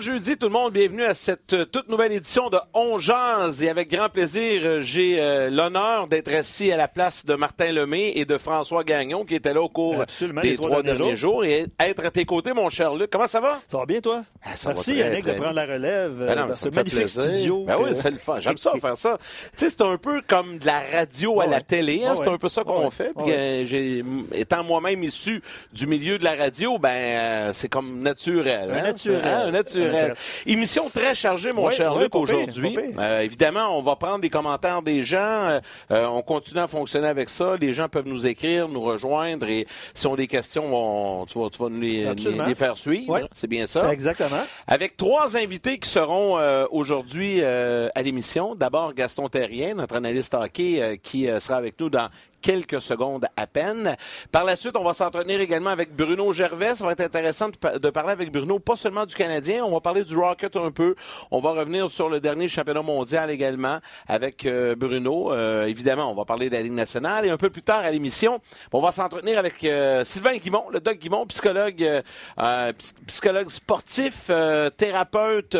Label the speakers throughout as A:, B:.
A: Jeudi tout le monde, bienvenue à cette euh, toute nouvelle édition de On Jazz. Et avec grand plaisir, euh, j'ai euh, l'honneur d'être assis à la place de Martin Lemay et de François Gagnon qui étaient là au cours
B: Absolument,
A: des trois, derniers jours. Et être à tes côtés, mon cher Luc. Comment ça va?
B: Ça va bien, toi?
A: Ah, ça va
B: Merci,
A: très,
B: Yannick,
A: très
B: de prendre la relève
A: Ben non,
B: dans ce magnifique
A: plaisir.
B: studio.
A: Ben
B: que-
A: oui, c'est le fun. J'aime ça faire ça. Tu sais, c'est un peu comme de la radio à la télé. hein.
B: Ouais,
A: C'est un peu ça qu'on
B: Ouais.
A: fait. Puis, euh, j'ai, étant moi-même issu du milieu de la radio, ben euh, c'est comme naturel.
B: Un
A: hein.
B: naturel.
A: Hein, un naturel.
B: Naturel.
A: Émission très chargée, mon cher Luc, aujourd'hui. Euh, évidemment, on va prendre des commentaires des gens. Euh, euh, on continue à fonctionner avec ça. Les gens peuvent nous écrire, nous rejoindre. Et si on a des questions, on- tu, vas, tu vas nous les, les- les faire suivre.
B: Ouais.
A: C'est bien ça.
B: Exactement.
A: Avec trois invités qui seront euh, aujourd'hui euh, à l'émission. D'abord, Gaston Terrien, notre analyste hockey, euh, qui euh, sera avec nous dans quelques secondes à peine. Par la suite, on va s'entretenir également avec Bruno Gervais. Ça va être intéressant de, pa- de parler avec Bruno, pas seulement du Canadien, on va parler du Rocket un peu. On va revenir sur le dernier championnat mondial également avec euh, Bruno. Euh, évidemment, on va parler de la Ligue nationale. Et un peu plus tard à l'émission, on va s'entretenir avec euh, Sylvain Guimont, le doc Guimont, psychologue, ps- psychologue sportif, thérapeute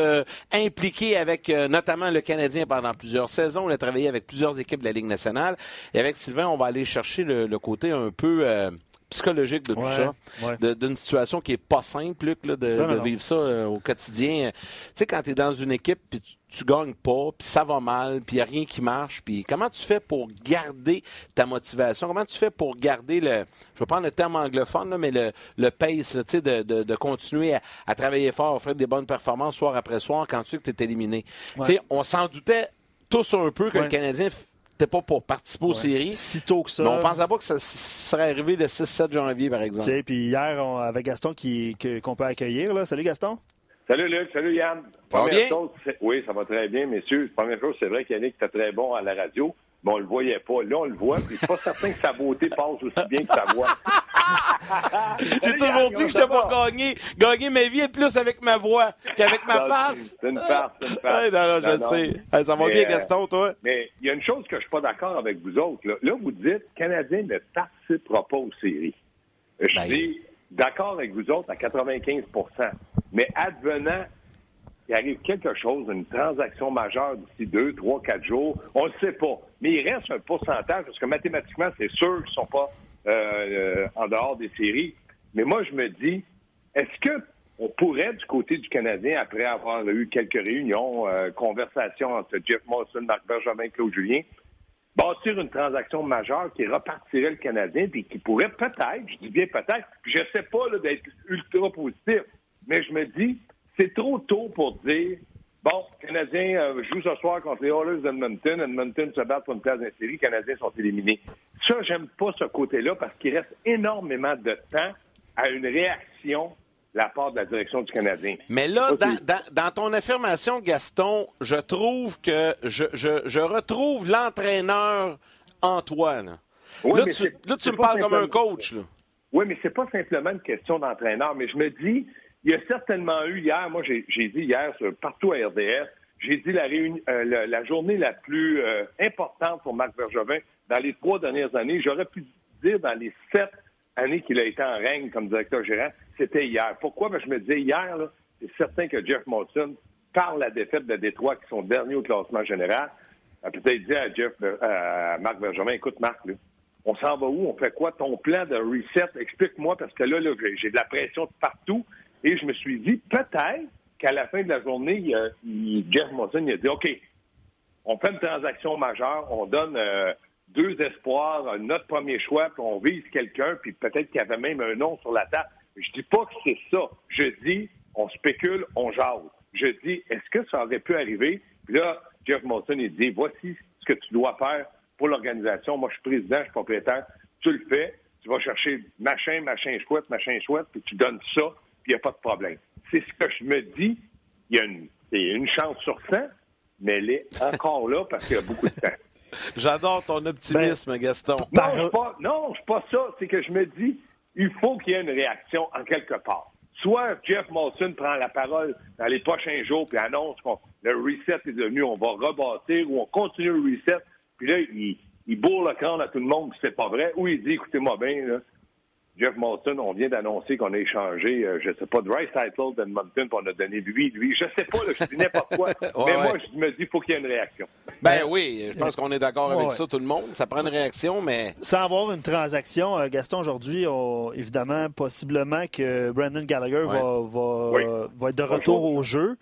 A: impliqué avec notamment le Canadien pendant plusieurs saisons. Il a travaillé avec plusieurs équipes de la Ligue nationale. Et avec Sylvain, on va aller chercher le, le côté un peu euh, psychologique de tout
B: Ouais,
A: ça,
B: ouais.
A: d'une situation qui est pas simple, Luc, là, de,
B: Non, non,
A: de
B: non.
A: vivre ça euh, au quotidien. Tu sais, quand tu es dans une équipe, puis tu, tu gagnes pas, puis ça va mal, puis il n'y a rien qui marche, puis comment tu fais pour garder ta motivation? Comment tu fais pour garder le, je vais prendre le terme anglophone, là, mais le, le pace, là, tu sais, de, de, de continuer à, à travailler fort, faire des bonnes performances soir après soir quand tu sais que tu es éliminé?
B: Ouais.
A: Tu sais, on s'en doutait tous un peu que le. Canadien n'était pas pour participer aux séries.
B: Si tôt que ça.
A: Mais on pensait pas que ça serait arrivé le 6-7 janvier, par
B: Tu
A: exemple.
B: sais, puis hier, on, avec Gaston qui- qu'on peut accueillir. Là. Salut, Gaston.
C: Salut Luc, salut Yann.
A: Ça va
C: Première
A: bien?
C: chose, oui, ça va très bien, messieurs. Première chose, c'est vrai qu'Yannick était très bon à la radio, mais on le voyait pas. Là, on le voit, puis je suis pas certain que sa beauté passe aussi bien que sa voix.
A: J'ai toujours dit que je n'étais pas gagné. Gagner ma vie est plus avec ma voix qu'avec ma
C: Non,
A: face.
C: C'est une farce, c'est une farce.
A: Non, non, je
C: Non, non.
A: sais. Hey, ça va
C: Mais,
A: bien,
C: euh,
A: Gaston, toi?
C: Mais il y a une chose que je suis pas d'accord avec vous autres. Là, Là, vous dites Canadien ne participera pas aux séries. Je
A: Ben,
C: dis d'accord avec vous autres à 95% Mais advenant qu'il arrive quelque chose, une transaction majeure d'ici deux, trois, quatre jours, on ne sait pas. Mais il reste un pourcentage, parce que mathématiquement, c'est sûr qu'ils ne sont pas euh, euh, en dehors des séries. Mais moi, je me dis, est-ce que on pourrait, du côté du Canadien, après avoir eu quelques réunions, euh, conversations entre Jeff Molson, Marc Bergevin, Claude Julien, bâtir une transaction majeure qui repartirait le Canadien puis qui pourrait peut-être, je dis bien peut-être, je sais pas d'être ultra positif, mais je me dis, c'est trop tôt pour dire, bon, le Canadien euh, joue ce soir contre les Oilers d'Edmonton, Edmonton se bat pour une place dans série, les Canadiens sont éliminés. Ça, j'aime pas ce côté-là parce qu'il reste énormément de temps à une réaction de la part de la direction du Canadien.
A: Mais là, dans, dans- dans ton affirmation, Gaston, je trouve que je, je- je retrouve l'entraîneur Antoine.
C: Oui,
A: là, tu, là, tu me parles comme un coach. Là.
C: Oui, mais c'est pas simplement une question d'entraîneur. Mais je me dis, il y a certainement eu hier, moi j'ai dit hier partout à RDS, j'ai dit euh, la, journée la plus euh, importante pour Marc Bergevin dans les trois dernières années. J'aurais pu dire dans les sept années qu'il a été en règne comme directeur gérant, c'était hier. Pourquoi? Ben, je me disais hier, c'est certain que Jeff Molson, par la défaite de Détroit, qui sont derniers au classement général, a peut-être dit à Jeff, à Marc Bergevin, écoute Marc, on s'en va où? On fait quoi? Ton plan de reset, explique-moi, parce que là, là, j'ai de la pression de partout. Et je me suis dit, peut-être qu'à la fin de la journée, Jeff Monson il a dit, OK, on fait une transaction majeure, on donne euh, deux espoirs, notre premier choix, puis on vise quelqu'un, puis peut-être qu'il y avait même un nom sur la table. Je dis pas que c'est ça. Je dis, on spécule, on jase. Je dis, est-ce que ça aurait pu arriver? Puis là, Jeff Monson, il dit, voici ce que tu dois faire pour l'organisation. Moi, je suis président, je suis propriétaire. Tu le fais. Tu vas chercher machin, machin chouette, machin chouette, puis tu donnes ça, puis il n'y a pas de problème. C'est ce que je me dis. Il y a une, chance sur 100, mais elle est encore là parce qu'il y a beaucoup de temps.
A: J'adore ton optimisme, Gaston.
C: Non, pas, non, je suis pas ça. C'est que je me dis, il faut qu'il y ait une réaction en quelque part. Soit Jeff Molson prend la parole dans les prochains jours puis annonce que le reset est devenu, on va rebâtir ou on continue le reset. Puis là, il, il bourre le crâne à tout le monde, c'est pas vrai. Ou il dit, écoutez-moi bien, là, Jeff Molson, on vient d'annoncer qu'on a échangé, euh, je ne sais pas, Dry Title d'Edmonton, puis on a donné lui, lui. Je sais pas, là, je dis n'importe quoi. mais moi, je me dis, faut qu'il y ait une réaction.
A: Ben oui, je pense qu'on est d'accord avec ça, tout le monde. Ça prend une réaction, mais.
B: Sans avoir une transaction, euh, Gaston, aujourd'hui, évidemment, possiblement que Brandon Gallagher va, va, va, être de retour au jeu.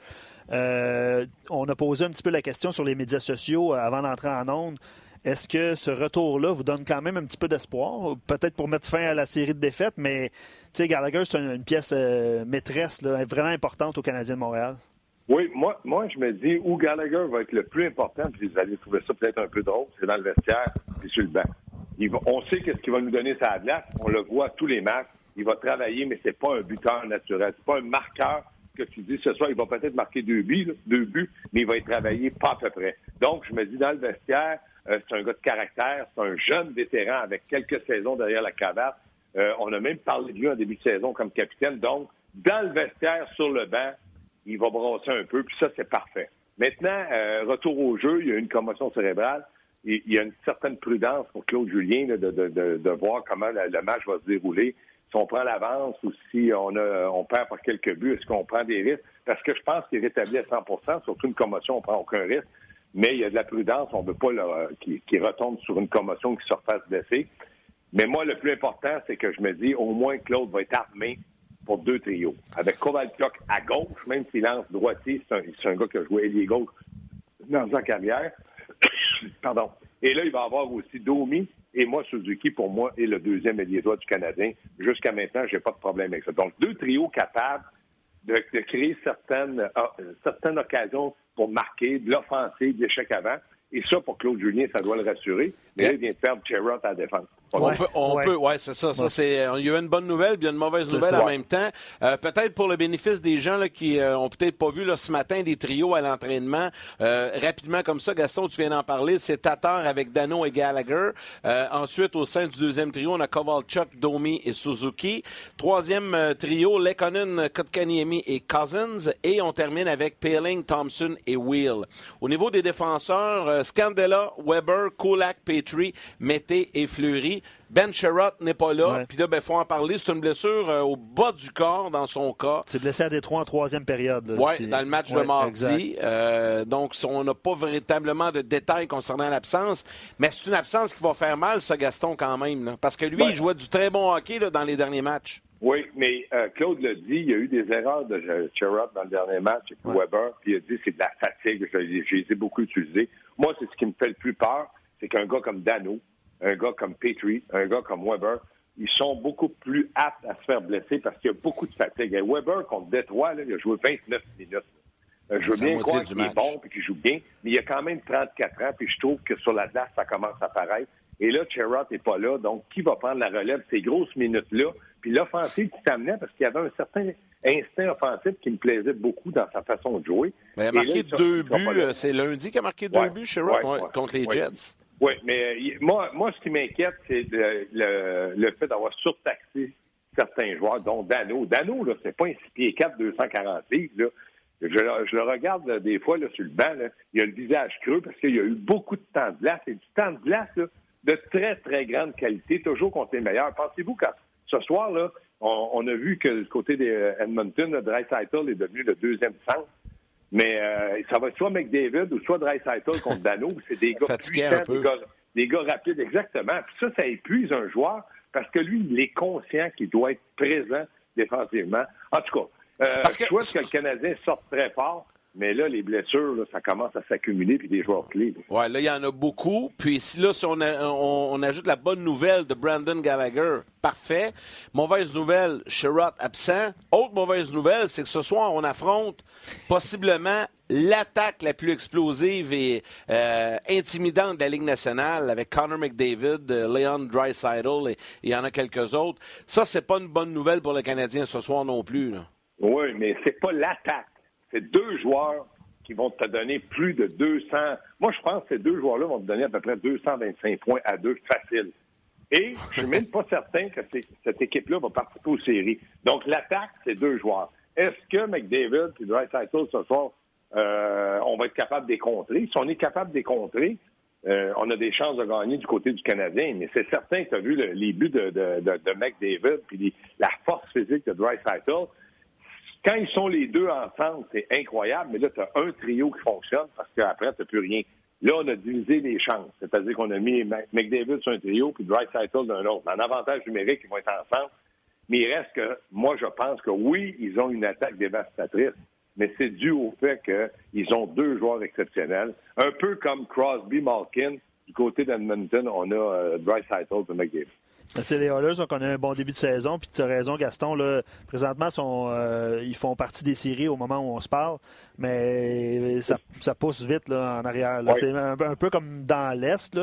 B: Euh, on a posé un petit peu la question sur les médias sociaux avant d'entrer en ondes. Est-ce que ce retour-là vous donne quand même un petit peu d'espoir? Peut-être pour mettre fin à la série de défaites, mais Gallagher, c'est une, pièce euh, maîtresse, vraiment importante au Canadien de Montréal.
C: Oui, moi, moi, je me dis où Gallagher va être le plus important, puis vous allez trouver ça peut-être un peu drôle, c'est dans le vestiaire et sur le banc. on sait qu'est-ce qu'il va nous donner sa glace, on le voit tous les matchs. Il va travailler, mais c'est pas un buteur naturel, c'est pas un marqueur que tu dis ce soir, il va peut-être marquer deux buts, deux buts, mais il va y travailler pas à peu près. Donc, je me dis dans le vestiaire, euh, c'est un gars de caractère, c'est un jeune vétéran avec quelques saisons derrière la cravate. Euh, on a même parlé de lui en début de saison comme capitaine. Donc, dans le vestiaire, sur le banc, il va brasser un peu, puis ça, c'est parfait. Maintenant, euh, retour au jeu, il y a une commotion cérébrale. Il, y a une certaine prudence pour Claude Julien de, voir comment le, match va se dérouler. Si on prend l'avance ou si on, on perd par quelques buts, est-ce qu'on prend des risques? Parce que je pense qu'il est rétabli à 100% surtout une commotion, on prend aucun risque mais il y a de la prudence. On ne veut pas qu'il retombe sur une commotion qui se refasse. Mais moi, le plus important, c'est que je me dis, au moins, Claude va être armé pour deux trios. Avec Kovalchuk à gauche, même s'il lance droitier, c'est un, gars qui a joué ailier gauche dans sa carrière. Pardon. Et là, il va avoir aussi Domi et moi, Suzuki, pour moi, est le deuxième ailier droit du Canadien. Jusqu'à maintenant, je n'ai pas de problème avec ça. Donc, deux trios capables de, créer certaines, euh, certaines occasions pour marquer de l'offensive, de l'échec avant. Et ça, pour Claude Julien, ça doit le rassurer. Mais là, il vient de perdre Cherrott à la défense.
A: On peut, on ouais. peut, ouais, c'est ça. ça c'est, il y a une bonne nouvelle, puis il y a une mauvaise nouvelle en même temps. Euh, peut-être pour le bénéfice des gens là, qui euh, ont peut-être pas vu là, ce matin des trios à l'entraînement. Euh, rapidement comme ça, Gaston, tu viens d'en parler. C'est Tatar avec Dano et Gallagher. Euh, ensuite, au sein du deuxième trio, on a Kovalchuk, Domi et Suzuki. Troisième euh, trio, Lekonen, Kotkaniemi et Cousins. Et on termine avec Paling, Thompson et Wheel. Au niveau des défenseurs, Scandella, Weber, Kulak, Petrie, Mété et Fleury. Ben Sherrod n'est pas là. Puis là, il ben, faut en parler. C'est une blessure euh, au bas du corps dans son cas.
B: C'est blessé à Détroit en troisième période.
A: Oui, dans le match de mardi. Euh, donc, on n'a pas véritablement de détails concernant l'absence. Mais c'est une absence qui va faire mal, ce Gaston, quand même. Parce que lui, il jouait du très bon hockey dans les derniers matchs.
C: Oui, mais euh, Claude l'a dit, il y a eu des erreurs de Sherrod dans le dernier match et Weber, puis il a dit c'est de la fatigue. J'ai ai beaucoup utilisé. Moi, c'est ce qui me fait le plus peur, c'est qu'un gars comme Dano, un gars comme Petrie, un gars comme Weber, ils sont beaucoup plus aptes à se faire blesser parce qu'il y a beaucoup de fatigue. Et Weber, contre Détroit, là, il a joué 29 minutes. Euh, je veux bien croire qu'il est bon et qu'il joue bien, mais il a quand même 34 ans, puis je trouve que sur la glace, ça commence à paraître. Et là, Cherrott n'est pas là, donc qui va prendre la relève? Ces grosses minutes-là? Puis l'offensive qui s'amenait, parce qu'il y avait un certain instinct offensif qui me plaisait beaucoup dans sa façon de jouer.
A: il a marqué deux buts, c'est lundi qu'il a marqué deux buts, Cherrott, contre les Jets.
C: Oui, mais euh, moi, moi, ce qui m'inquiète, c'est le, le, fait d'avoir surtaxé certains joueurs, dont Dano. Dano, là, c'est pas un 6 pieds 4, 246, là. Je, je, le regarde des fois là, sur le banc, là, il a le visage creux parce qu'il y a eu beaucoup de temps de glace et du temps de glace de très, très grande qualité, toujours contre les meilleurs. Pensez-vous que ce soir, là, on, a vu que du côté des euh, Edmonton, Dreisaitl est devenu le deuxième centre? Mais euh, ça va être soit McDavid ou soit Dreisaitl contre Dano. C'est des gars puissants, des gars, des gars, rapides, exactement. Puis ça, ça épuise un joueur parce que lui, il est conscient qu'il doit être présent défensivement. En tout cas, euh, je souhaite que le Canadien sorte très fort. Mais là, les blessures, ça commence à s'accumuler, puis des joueurs clés.
A: Oui, là, il y en a beaucoup. Puis là, si on, ajoute la bonne nouvelle de Brandon Gallagher, parfait. Mauvaise nouvelle, Sherrod absent. Autre mauvaise nouvelle, c'est que ce soir, on affronte possiblement l'attaque la plus explosive et euh, intimidante de la Ligue nationale avec Connor McDavid, euh, Leon Dreisaitl et il y en a quelques autres. Ça, c'est pas une bonne nouvelle pour le Canadien ce soir non plus.
C: Oui, mais c'est pas l'attaque c'est deux joueurs qui vont te donner plus de 200. Moi, je pense que ces deux joueurs-là vont te donner à peu près 225 points à deux facile. Et je suis même pas certain que cette équipe-là va participer aux séries. Donc, l'attaque, c'est deux joueurs. Est-ce que McDavid et Dreisaitl ce soir, euh, on va être capable de les contrer? Si on est capable de les contrer, euh, on a des chances de gagner du côté du Canadien. Mais c'est certain que tu as vu les buts de McDavid puis la force physique de Dreisaitl. Quand ils sont les deux ensemble, c'est incroyable. Mais là, tu as un trio qui fonctionne parce qu'après, tu n'as plus rien. Là, on a divisé les chances. C'est-à-dire qu'on a mis McDavid sur un trio puis Dreisaitl d'un autre. En avantage numérique, ils vont être ensemble. Mais il reste que, moi, je pense que oui, ils ont une attaque dévastatrice mais c'est dû au fait qu'ils ont deux joueurs exceptionnels. Un peu comme Crosby, Malkin. Du côté d'Edmonton, on a euh, Bryce Heitl et McGill.
B: Les Oilers ont connu un bon début de saison, puis tu as raison, Gaston. Là, présentement, euh, ils font partie des séries au moment où on se parle, mais ça, pousse vite là, en arrière. C'est un, peu comme dans l'Est.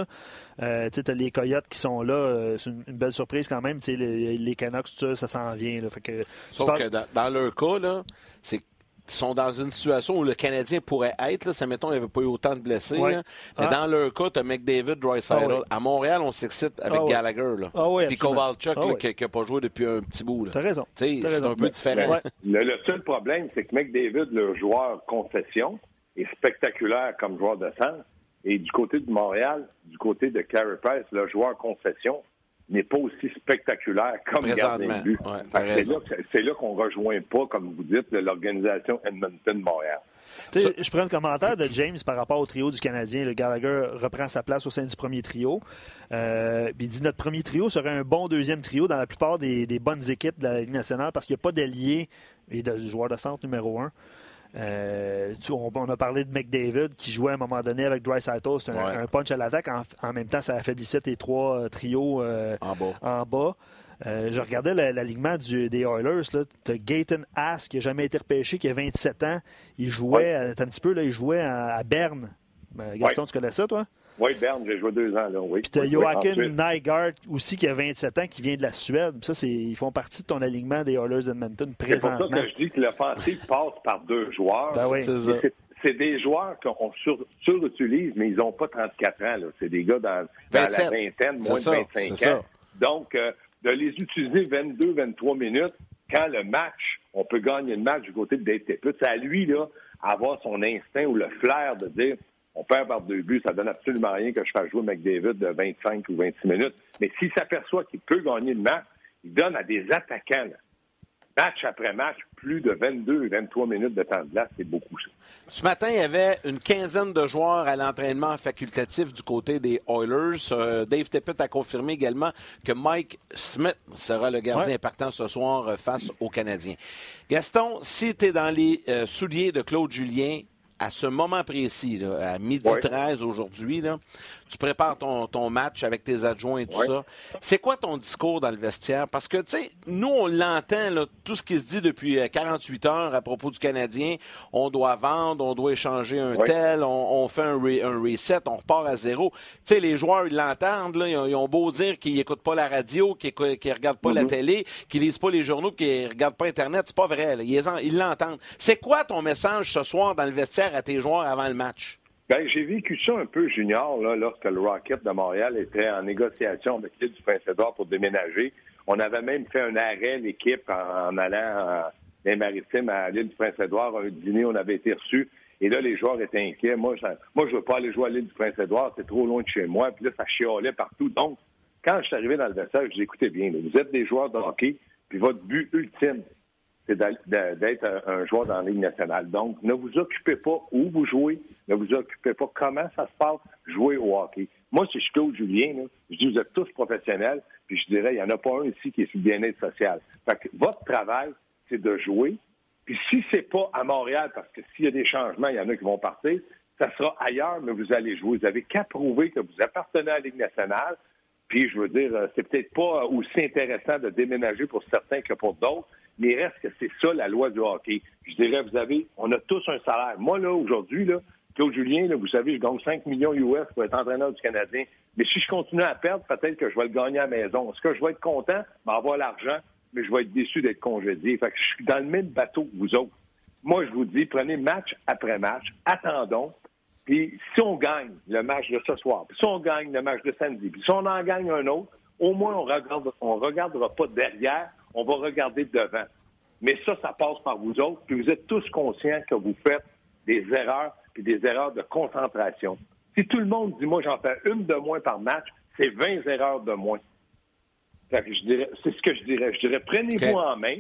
B: Euh, tu as les Coyotes qui sont là. Euh, c'est une, belle surprise quand même. Les, les Canucks, ça, ça s'en vient. Là. Fait que,
A: Sauf que dans, dans, leur cas, c'est sont dans une situation où le Canadien pourrait être. Là, ça, mettons, il n'y avait pas eu autant de blessés. Mais ah. dans leur cas, tu as McDavid, Royce ah, À Montréal, on s'excite avec ah, Gallagher. Là.
B: Ah,
A: Puis Kovalchuk, qui n'a pas joué depuis un petit bout.
B: Tu as raison.
A: C'est un peu différent.
C: Le, seul problème, c'est que McDavid, le joueur concession, est spectaculaire comme joueur de centre. Et du côté de Montréal, du côté de Carey Price, le joueur concession, n'est pas aussi spectaculaire comme gardien de but. c'est là, qu'on ne rejoint pas, comme vous dites, l'organisation Edmonton-Montréal.
B: Je prends le commentaire de James par rapport au trio du Canadien. Le Gallagher reprend sa place au sein du premier trio. Euh, il dit notre premier trio serait un bon deuxième trio dans la plupart des, bonnes équipes de la Ligue nationale parce qu'il n'y a pas d'allié et de joueur de centre numéro un. Euh, on, a parlé de McDavid qui jouait à un moment donné avec Dry C'était un, punch à l'attaque. En, même temps, ça affaiblissait tes trois euh, trios euh, en bas. je regardais l'alignement des Oilers. Tu as Gaten Ask qui n'a jamais été repêché, qui a 27 ans. Il jouait, un petit peu, là, il jouait à, Berne. Gaston, tu connais ça, toi?
C: Oui, Berne, j'ai joué deux ans. Là, oui.
B: Puis tu as Joachim Nygaard aussi qui a 27 ans, qui vient de la Suède. Ça, c'est, ils font partie de ton alignement des Oilers Edmonton présentement.
C: C'est pour ça que je dis que l'offensive passe par deux joueurs.
B: Ben oui.
C: c'est, des joueurs qu'on surutilise, mais ils n'ont pas 34 ans. Là. C'est des gars dans, la vingtaine, moins de 25 ans. Donc, euh, de les utiliser 22, 23 minutes, quand le match, on peut gagner le match du côté de Dave c'est à lui, là, avoir son instinct ou le flair de dire on perd par deux buts, ça donne absolument rien que je fasse jouer McDavid de 25 ou 26 minutes. Mais s'il s'aperçoit qu'il peut gagner le match, il donne à des attaquants, match après match, plus de 22 23 minutes de temps de glace. C'est beaucoup, ça.
A: Ce matin, il y avait une quinzaine de joueurs à l'entraînement facultatif du côté des Oilers. Euh, Dave Tippett a confirmé également que Mike Smith sera le gardien partant ce soir euh, face aux Canadiens. Gaston, si tu es dans les euh, souliers de Claude Julien, à ce moment précis, à midi 13 aujourd'hui, tu prépares ton, ton, match avec tes adjoints et tout ça. C'est quoi ton discours dans le vestiaire? Parce que, tu sais, nous, on l'entend, tout ce qui se dit depuis 48 euh, heures à propos du Canadien. On doit vendre, on doit échanger un tel, on, fait un, un, reset, on repart à zéro. Tu sais, les joueurs, ils l'entendent, ils, ils, ont beau dire qu'ils n'écoutent pas la radio, qu'ils ne regardent pas la mm-hmm. télé, qu'ils lisent pas les journaux, qu'ils ne regardent pas Internet. C'est pas vrai, ils l'entendent. C'est quoi ton message ce soir dans le vestiaire à tes joueurs avant le match?
C: Ben, j'ai vécu ça un peu junior lorsque le Rocket de Montréal était en négociation avec l'île du Prince-Édouard pour déménager. On avait même fait un arrêt, l'équipe, en, allant dans les maritimes à l'île du Prince-Édouard. Un dîner, on avait été reçus. Et là, les joueurs étaient inquiets. Moi, je, moi, je veux pas aller jouer à l'île du Prince-Édouard. C'est trop loin de chez moi. Puis là, ça chialait partout. Donc, quand je suis arrivé dans le vestiaire, je dis, écoutez bien, vous êtes des joueurs de hockey, puis votre but ultime, c'est d'être un joueur dans la Ligue nationale. Donc, ne vous occupez pas où vous jouez, ne vous occupez pas comment ça se passe, jouer au hockey. Moi, si je Julien, je dis vous êtes tous professionnels, puis je dirais, il n'y en a pas un ici qui est sur le bien-être social. Fait que votre travail, c'est de jouer. Puis si c'est pas à Montréal, parce que s'il y a des changements, il y en a qui vont partir, ça sera ailleurs, mais vous allez jouer. Vous avez qu'à prouver que vous appartenez à la Ligue nationale. Puis, je veux dire, euh, c'est peut-être pas aussi intéressant de déménager pour certains que pour d'autres, mais reste que c'est ça la loi du hockey. Je dirais, vous avez, on a tous un salaire. Moi, là, aujourd'hui, là, Claude Julien, vous savez, je gagne 5 millions US pour être entraîneur du Canadien. Mais si je continue à perdre, peut-être que je vais le gagner à la maison. Est-ce que je vais être content? Ben, avoir l'argent, mais je vais être déçu d'être congédié. Fait que je suis dans le même bateau que vous autres. Moi, je vous dis, prenez match après match, attendons. Puis si on gagne le match de ce soir, puis si on gagne le match de samedi, puis si on en gagne un autre, au moins on regarde, on regardera pas derrière, on va regarder devant. Mais ça, ça passe par vous autres, puis vous êtes tous conscients que vous faites des erreurs, puis des erreurs de concentration. Si tout le monde dit, moi, j'en fais une de moins par match, c'est 20 erreurs de moins. c'est ce que je dirais. Je dirais, prenez-vous en main,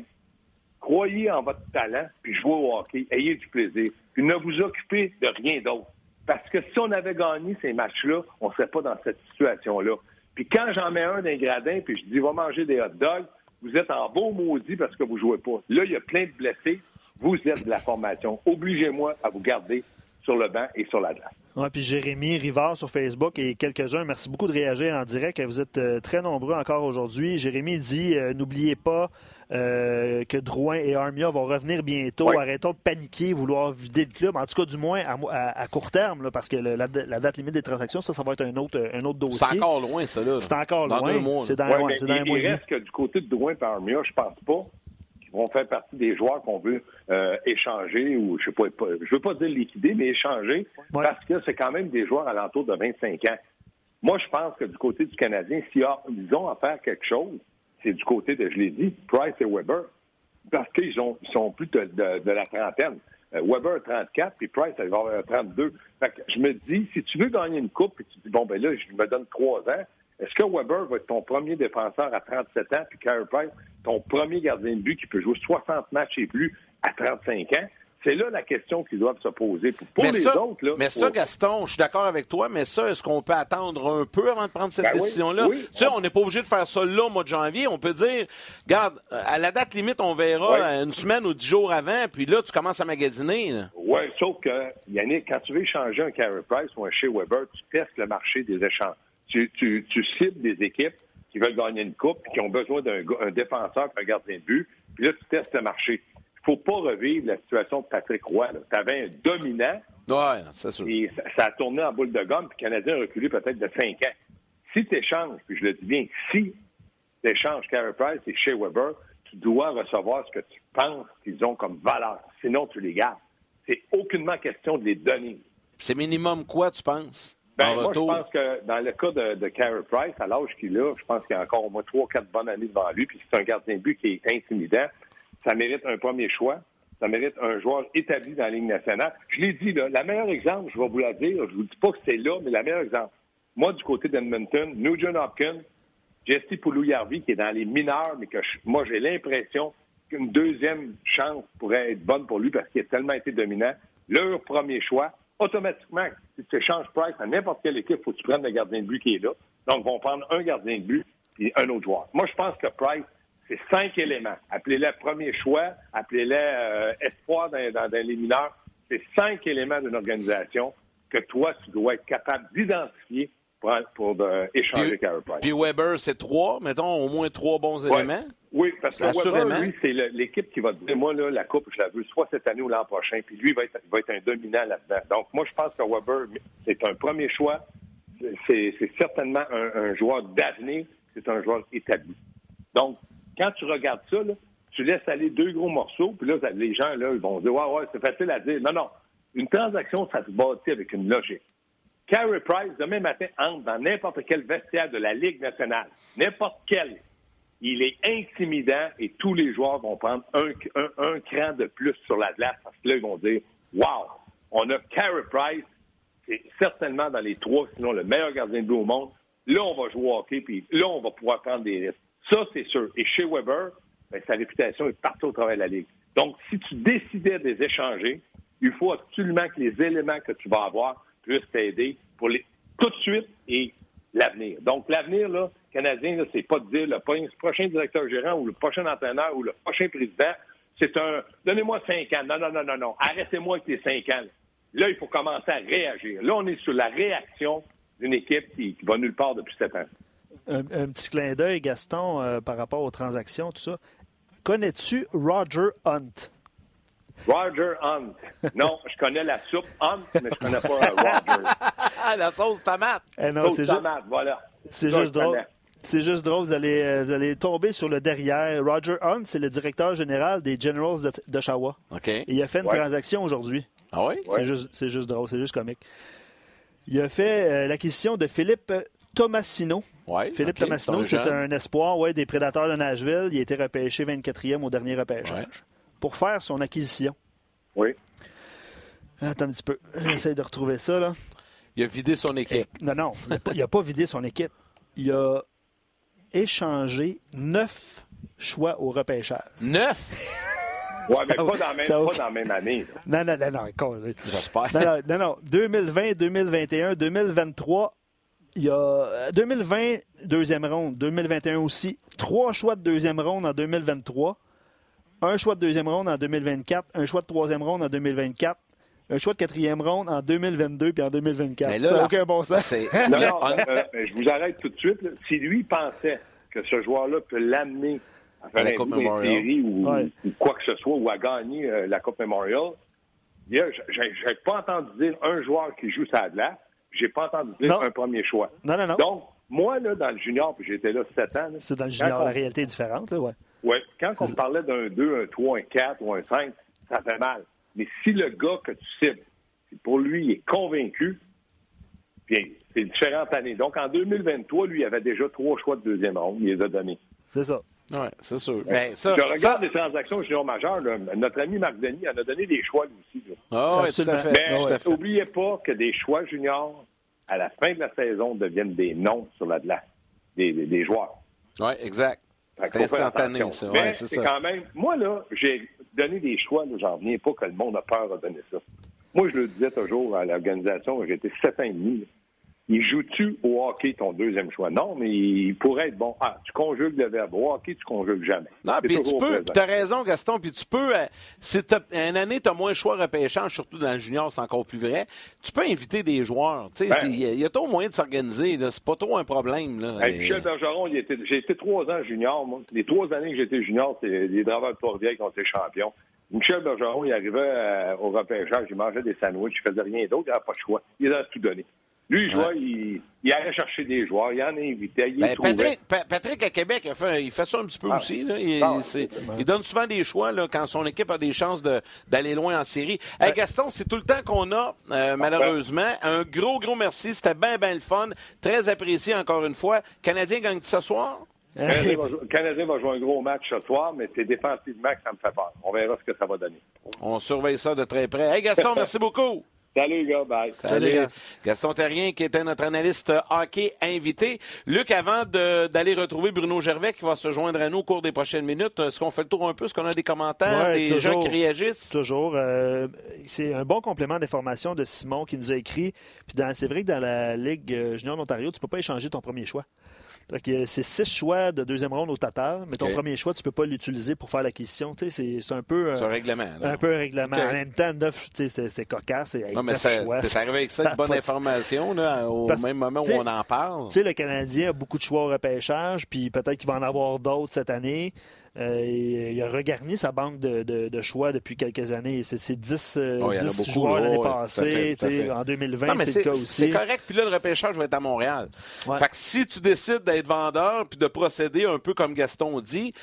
C: croyez en votre talent, puis jouez au hockey, ayez du plaisir. Puis ne vous occupez de rien d'autre. Parce que si on avait gagné ces matchs-là, on ne serait pas dans cette situation-là. Puis quand j'en mets un d'un gradin, puis je dis, va manger des hot dogs, vous êtes en beau maudit parce que vous jouez pas. Là, il y a plein de blessés. Vous êtes de la formation. Obligez-moi à vous garder sur le banc et sur la glace.
B: Oui, puis Jérémy Rivard sur Facebook et quelques-uns, merci beaucoup de réagir en direct. Vous êtes euh, très nombreux encore aujourd'hui. Jérémy dit euh, N'oubliez pas euh, que Drouin et Armia vont revenir bientôt. Arrêtons de paniquer, vouloir vider le club. En tout cas, du moins à, court terme, parce que la, date limite des transactions, ça, ça va être un autre, un autre dossier.
A: C'est encore loin, ça.
B: C'est encore loin. C'est dans, ouais, dans
C: il, il reste que du côté de Drouin et Armia, je pense pas vont faire partie des joueurs qu'on veut euh, échanger ou je sais pas, je veux pas dire liquider, mais échanger parce que c'est quand même des joueurs alentour de 25 ans. Moi, je pense que du côté du Canadien, s'ils ont à faire quelque chose, c'est du côté de, je l'ai dit, Price et Weber. Parce qu'ils sont plus de, la trentaine. Euh, Weber a 34, puis Price, il va avoir 32. Fait que je me dis, si tu veux gagner une coupe, puis tu dis, bon, ben là, je me donne trois ans, est-ce que Weber va être ton premier défenseur à 37 ans, puis Carey Price, ton premier gardien de but qui peut jouer 60 matchs et plus à 35 ans? C'est là la question qu'ils doivent se poser. Pour les autres, là,
A: Mais ça, Gaston, je suis d'accord avec toi, mais ça, est-ce qu'on peut attendre un peu avant de prendre cette ben décision-là? tu sais, on n'est pas obligé de faire ça là au mois de janvier. On peut dire, regarde, à la date limite, on verra une semaine ou dix jours avant, puis là, tu commences à magasiner.
C: Oui, sauf que, Yannick, quand tu veux échanger un Carey Price ou un Shea Weber, tu testes le marché des échanges tu, tu, tu cibles des équipes qui veulent gagner une coupe, qui ont besoin d'un défenseur, un gardien de but, puis là, tu testes le marché. Il ne faut pas revivre la situation de Patrick Roy. Tu avais un dominant.
A: Ouais, c'est sûr.
C: Et ça, a tourné en boule de gomme, puis le Canadien a reculé peut-être de 5 ans. Si tu échanges, puis je le dis bien, si tu échanges Carey Price et Shea Weber, tu dois recevoir ce que tu penses qu'ils ont comme valeur. Sinon, tu les gardes. C'est aucunement question de les donner.
A: C'est minimum quoi, tu penses?
C: Ben, moi, je pense que dans le cas de, de Carey Price, à l'âge qu'il a, je pense qu'il y a encore au moins trois, quatre bonnes années devant lui, puis c'est un gardien de but qui est intimidant. Ça mérite un premier choix. Ça mérite un joueur établi dans la Ligue nationale. Je l'ai dit, là, la meilleure exemple, je vais vous la dire, je vous dis pas que c'est là, mais la meilleure exemple. Moi, du côté d'Edmonton, Nugent Hopkins, Jesse Poulouillarvi, qui est dans les mineurs, mais que moi, j'ai l'impression qu'une deuxième chance pourrait être bonne pour lui parce qu'il a tellement été dominant. Leur premier choix, automatiquement, si tu échanges Price à n'importe quelle équipe, il faut que tu prennes le gardien de but qui est là. Donc, ils vont prendre un gardien de but et un autre joueur. Moi, je pense que Price, c'est cinq éléments. Appelez-les premier choix, appelez-les euh, espoir dans, dans, les mineurs. C'est cinq éléments d'une organisation que toi, tu dois être capable d'identifier pour, échanger Carey Price.
A: Puis Weber, c'est trois, mettons, au moins trois bons éléments?
C: Oui, parce que Weber, lui, c'est l'équipe qui va dire, moi, là, la Coupe, je la veux soit cette année ou l'an prochain, puis lui, il va être, va être un dominant là-dedans. Donc, moi, je pense que Weber, c'est un premier choix. C'est certainement un, joueur d'avenir. C'est un joueur établi. Donc, quand tu regardes ça, tu laisses aller deux gros morceaux, puis là, les gens, là, ils vont dire, ouais, ouais, c'est facile à dire. Non, non. Une transaction, ça se bâtit avec une logique. Carey Price, demain matin, entre dans n'importe quel vestiaire de la Ligue nationale, n'importe quel. Il est intimidant et tous les joueurs vont prendre un, cran de plus sur la glace parce que là, ils vont dire Wow, on a Carey Price, c'est certainement dans les trois, sinon le meilleur gardien de but au monde. Là, on va jouer au hockey, puis là, on va pouvoir prendre des risques. Ça, c'est sûr. Et chez Weber, ben, sa réputation est partout au travail de la Ligue. Donc, si tu décidais de les échanger, il faut absolument que les éléments que tu vas avoir puisse t'aider pour les, tout de suite et l'avenir. Donc, l'avenir, là, canadien, c'est pas de dire le prochain directeur gérant ou le prochain entraîneur ou le prochain président, c'est un donnez-moi cinq ans. Non, non, non, non, non. Arrêtez-moi avec les cinq ans. Là, il faut commencer à réagir. Là, on est sur la réaction d'une équipe qui, va nulle part depuis sept ans.
B: Un, petit clin d'œil, Gaston, euh, par rapport aux transactions, tout ça. Connais-tu Roger Hunt?
C: Roger Hunt. Non, je connais la soupe Hunt, mais je connais pas Roger.
A: la sauce tomate.
C: Eh non, sauce tomate, voilà.
B: C'est juste drôle. C'est juste drôle, vous allez, euh, vous allez tomber sur le derrière. Roger Hunt, c'est le directeur général des Generals d'Oshawa.
A: OK.
B: il a fait une transaction aujourd'hui.
A: Ah oui?
B: C'est juste, juste, drôle, c'est juste comique. Il a fait euh, l'acquisition de Philippe Tomasino.
A: Ouais,
B: Philippe Tomasino, c'est un espoir ouais, des Prédateurs de Nashville. Il a été repêché 24e au dernier repêchage pour faire son acquisition.
C: Oui.
B: Attends un petit peu. J'essaie de retrouver ça, là.
A: Il a vidé son équipe.
B: non, non, il n'a pas, vidé son équipe. Il a échangé neuf choix au repêchage.
A: Neuf?
C: Oui, mais pas dans, la même, pas dans la même année.
B: Non, non, non, non.
A: J'espère.
B: Non, non, non, 2020, 2021, 2023, il y a 2020, euh, deuxième ronde. 2021 aussi. Trois choix de deuxième ronde en 2023. Un choix de deuxième ronde en 2024. Un choix de troisième ronde en 2024 un choix de quatrième ronde en 2022 puis en 2024. Mais là, ça n'a aucun bon sens.
C: non, non, euh, je vous arrête tout de suite. Si lui pensait que ce joueur-là peut l'amener à faire la Coupe Série ou, quoi que ce soit, ou à gagner euh, la Coupe Memorial, je n'ai pas entendu dire un joueur qui joue sa glace, j'ai pas entendu dire un premier choix.
B: Non, non, non.
C: Donc, moi, là, dans le junior, puis j'étais là sept ans.
B: C'est dans le junior, la réalité est différente, là, ouais.
C: Oui, quand on parlait d'un 2, un 3, un 4 ou un 5, ça fait mal. Mais si le gars que tu cibles, pour lui, il est convaincu, bien, c'est différentes années. Donc, en 2023, lui, il avait déjà trois choix de deuxième ronde. Il les a donnés.
B: C'est ça.
A: Oui, c'est sûr.
C: Ben, ça, je regarde les transactions junior majeures. notre ami Marc Denis en a donné des choix, lui aussi.
A: Ah oui, tout à fait.
C: Mais n'oubliez pas que des choix juniors, à la fin de la saison, deviennent des noms sur la glace, des, des, joueurs.
A: Oui, exact. C'est instantané, ça.
C: Mais c'est quand même... Moi, là, j'ai donner des choix, j'en reviens pas que le monde a peur de donner ça. Moi, je le disais toujours à l'organisation, j'étais sept ans et demi. Il joue-tu au hockey ton deuxième choix? Non, mais il pourrait être bon. Ah, tu conjugues le verbe. Au hockey, tu conjugues jamais.
A: Non, puis tu peux, tu as raison, Gaston, puis tu peux, euh, si une année, tu as moins de choix repêchage, surtout dans le junior, c'est encore plus vrai, tu peux inviter des joueurs. Tu sais, ben. il y, a trop moyen de s'organiser, c'est pas trop un problème. Là.
C: Michel Bergeron, j'ai été trois ans junior, moi. Les trois années que j'étais junior, c'est les draveurs de port qui ont été champions. Michel Bergeron, il arrivait euh, au repêchage, il mangeait des sandwichs, il faisait rien d'autre, il n'avait pas de choix. Il a tout donné. Lui, je vois, il, il, allait chercher des joueurs, il en a invité. Il ben,
A: Patrick, Patrick, à Québec, il fait, il fait ça un petit peu ah. aussi. Là. Il, ah, il, donne souvent des choix là, quand son équipe a des chances d'aller loin en série. Hey, Gaston, c'est tout le temps qu'on a, euh, malheureusement. Un gros, gros merci. C'était bien, bien le fun. Très apprécié encore une fois. Canadien gagne ce soir?
C: Le Canadien va jouer un gros match ce soir, mais c'est défensivement que ça me fait peur. On verra ce que ça va donner.
A: On surveille ça de très près. Hey Gaston, merci beaucoup.
C: Salut, gars. Bye.
A: Salut. Gaston Terrien, qui était notre analyste hockey invité. Luc, avant d'aller retrouver Bruno Gervais, qui va se joindre à nous au cours des prochaines minutes, est-ce qu'on fait le tour un peu? Est-ce qu'on a des commentaires, des gens qui réagissent?
B: Toujours. Euh, c'est un bon complément d'information de Simon qui nous a écrit. Puis c'est vrai que dans la Ligue euh, junior d'Ontario, tu ne peux pas échanger ton premier choix. C'est six choix de deuxième ronde au total, mais ton premier choix, tu ne peux pas l'utiliser pour faire l'acquisition. C'est un peu.
A: Euh, c'est un règlement.
B: Un peu un règlement. En même temps, neuf, c'est cocasse.
A: Non, mais ça, arrivé avec ça, une bonne information là, au même moment où on en parle.
B: Tu sais, le Canadien a beaucoup de choix au repêchage, puis peut-être qu'il va en avoir d'autres cette année. Euh, il a regarni sa banque de, choix depuis quelques années. C'est 10, oh, joueurs l'année passée. En 2020, c'est le cas aussi.
A: C'est correct. Puis là, le repêchage va être à Montréal. Fait que si tu décides d'être vendeur puis de procéder un peu comme Gaston dit,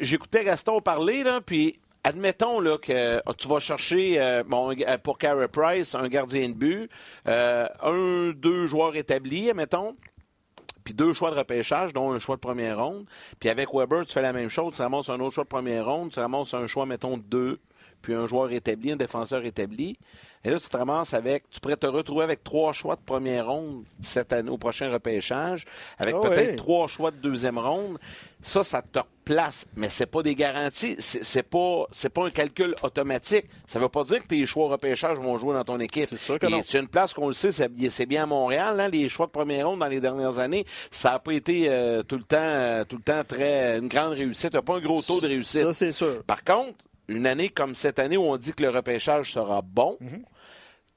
A: j'écoutais Gaston parler, là, puis admettons là, que tu vas chercher euh, pour Carey Price un gardien de but, un, deux joueurs établis, admettons puis deux choix de repêchage, dont un choix de première ronde. Puis avec Weber, tu fais la même chose. Tu ramasses un autre choix de première ronde, tu ramasses un choix, mettons, deux, puis un joueur établi, un défenseur établi. Et là, tu te ramasses avec, tu pourrais te retrouver avec trois choix de première ronde cette année au prochain repêchage, avec ah peut-être trois choix de deuxième ronde. Ça, ça te replace, mais c'est pas des garanties, c'est pas c'est pas un calcul automatique. Ça veut pas dire que tes choix de repêchage vont jouer dans ton équipe. C'est sûr que C'est une place qu'on le sait, c'est bien à Montréal. Hein, les choix de première ronde dans les dernières années, ça n'a pas été euh, tout le temps euh, tout le temps très une grande réussite. Pas un gros taux de réussite.
B: Ça, c'est sûr.
A: Par contre, une année comme cette année où on dit que le repêchage sera bon, mhm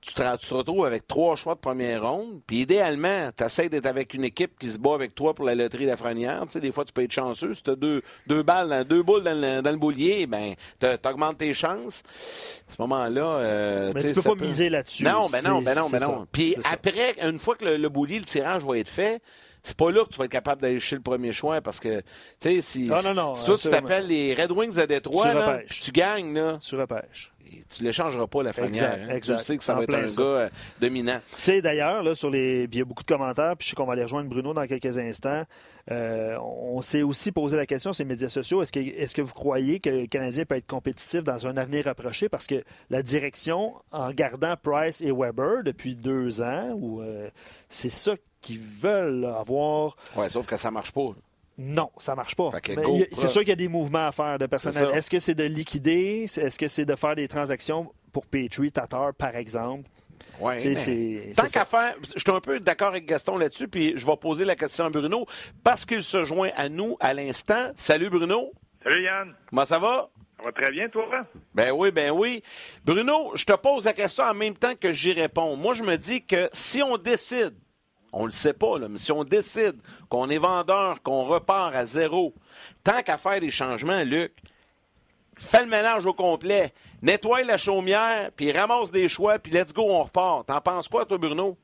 A: tu te, retrouves avec trois choix de première ronde. Puis idéalement, tu essaies d'être avec une équipe qui se bat avec toi pour la loterie Lafrenière. Tu sais, des fois, tu peux être chanceux. Si tu as deux, deux, balles, deux boules dans le, dans le boulier, ben, tu augmentes tes chances. À ce moment-là. Euh,
B: Mais tu peux pas miser là-dessus.
A: Non, ben non, ben non, ben non. Puis après, une fois que le, le boulier, le tirage va être fait, c'est pas là que tu vas être capable d'aller chez le premier choix parce que, tu sais, si,
B: non, non, non,
A: si toi tu t'appelles les Red Wings de Détroit, là, tu gagnes, là.
B: Tu repêches
A: tu ne l'échangeras pas, la Exact, hein. Tu sais que ça va être un gars euh, dominant.
B: Tu sais, d'ailleurs, là, sur les... il y a beaucoup de commentaires, puis je sais qu'on va aller rejoindre Bruno dans quelques instants. Euh, on s'est aussi posé la question sur les médias sociaux. Est-ce que, est que vous croyez que le Canadien peut être compétitif dans un avenir rapproché? Parce que la direction, en gardant Price et Weber depuis deux ans, ou euh, c'est ça qu'ils veulent avoir.
A: Oui, sauf que ça marche pas.
B: Non, ça marche pas. C'est sûr qu'il y a des mouvements à faire de personnel. Est-ce que c'est de liquider? Est-ce que c'est de faire des transactions pour Petrie, Tatar, par exemple?
A: Oui. Tant qu'à faire, je suis un peu d'accord avec Gaston là-dessus, puis je vais poser la question à Bruno parce qu'il se joint à nous à l'instant. Salut Bruno.
D: Salut Yann.
A: Comment ça va?
D: Ça va très bien, toi?
A: Ben oui, ben oui. Bruno, je te pose la question en même temps que j'y réponds. Moi, je me dis que si on décide on le sait pas, là, mais si on décide qu'on est vendeur, qu'on repart à zéro, tant qu'à faire des changements, Luc, fais le ménage au complet, nettoie la chaumière, puis ramasse des choix, puis let's go, on repart. T'en penses quoi, toi, Bruno?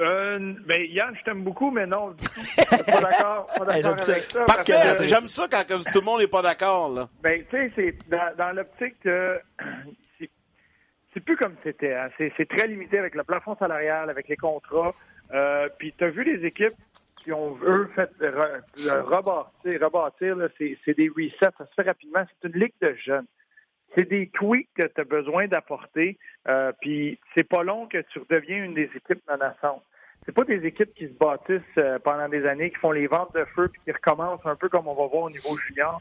D: Euh, ben, Yann, je t'aime beaucoup, mais non, du tout. pas d'accord avec ça.
A: Parfait, j'aime ça quand tout le monde n'est pas d'accord.
D: Ben, tu sais, c'est dans, l'optique que c'est plus comme c'était. Hein. C'est très limité avec le plafond salarial, avec les contrats. Euh, puis tu as vu les équipes qui ont, eux, fait rebâtir, rebâtir c'est des resets, ça se fait rapidement. C'est une ligue de jeunes. C'est des tweaks que tu as besoin d'apporter, euh, puis c'est pas long que tu redeviens une des équipes menaçantes. C'est pas des équipes qui se bâtissent euh, pendant des années, qui font les ventes de feu, puis qui recommencent un peu comme on va voir au niveau junior.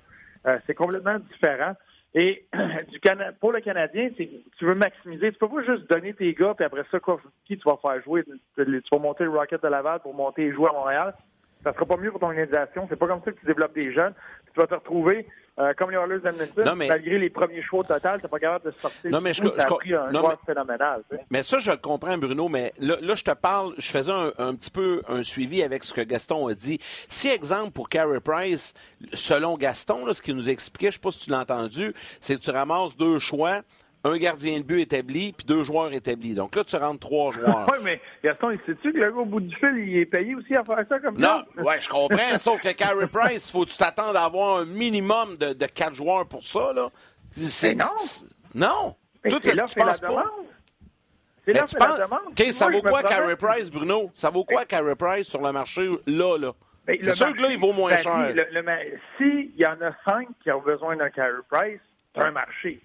D: C'est complètement différent. Et du pour le Canadien, tu veux maximiser. Tu peux pas juste donner tes gars, puis après ça, quoi, qui tu vas faire jouer? Tu vas monter le Rocket de Laval pour monter et jouer à Montréal. Ça sera pas mieux pour ton organisation. C'est pas comme ça que tu développes des jeunes. tu vas te retrouver euh, comme les Oilers d'Edmonton, mais... malgré les premiers choix au total, t'es pas capable de sortir.
A: Non, mais je, je,
D: pris un joueur phénoménal.
A: Mais ça, je le comprends, Bruno, mais là, je te parle, je faisais un, petit peu un suivi avec ce que Gaston a dit. Si, exemple, pour Carey Price, selon Gaston, là, ce qu'il nous expliquait, je sais pas si tu l'as entendu, c'est que tu ramasses deux choix, un gardien de but établi, puis deux joueurs établis. Donc là, tu rentres trois joueurs.
D: oui, mais Gaston, il sait-tu que le gars au bout du fil, il est payé aussi à faire ça comme ça?
A: Non, ouais, je comprends. sauf que Carey Price, faut que tu t'attendes à avoir un minimum de, de quatre joueurs pour ça, là.
D: C'est non.
A: Non.
D: Tout, c'est là, tu penses la pas? C'est là, la demande.
A: OK, ça vaut quoi Carey Price, Bruno? Ça vaut quoi Carey Price sur le marché, là, là? C'est sûr que là, il vaut moins cher.
D: S'il y en a cinq qui ont besoin d'un Carey Price, c'est un marché.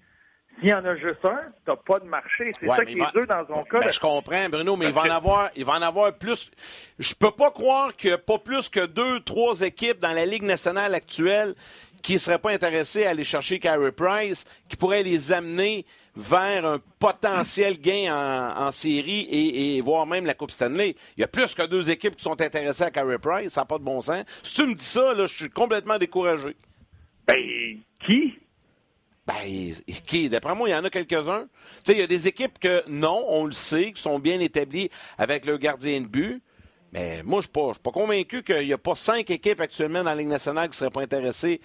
D: S'il y en a juste un, tu n'as pas de marché. C'est ça qui est dur dans cas.
A: Ben, je comprends, Bruno, mais il va, en avoir, il va en avoir plus. Je peux pas croire qu'il n'y a pas plus que deux, trois équipes dans la Ligue nationale actuelle qui ne seraient pas intéressées à aller chercher Carey Price, qui pourraient les amener vers un potentiel gain en, série et, voire même la Coupe Stanley. Il y a plus que deux équipes qui sont intéressées à Carey Price, ça n'a pas de bon sens. Si tu me dis ça, là, je suis complètement découragé.
D: Ben, qui?
A: Ben, qui? D'après moi, il y en a quelques-uns. Tu sais, il y a des équipes que, non, on le sait, qui sont bien établies avec le gardien de but. Mais moi, je ne suis, pas convaincu qu'il n'y a pas cinq équipes actuellement dans la Ligue nationale qui ne seraient pas intéressées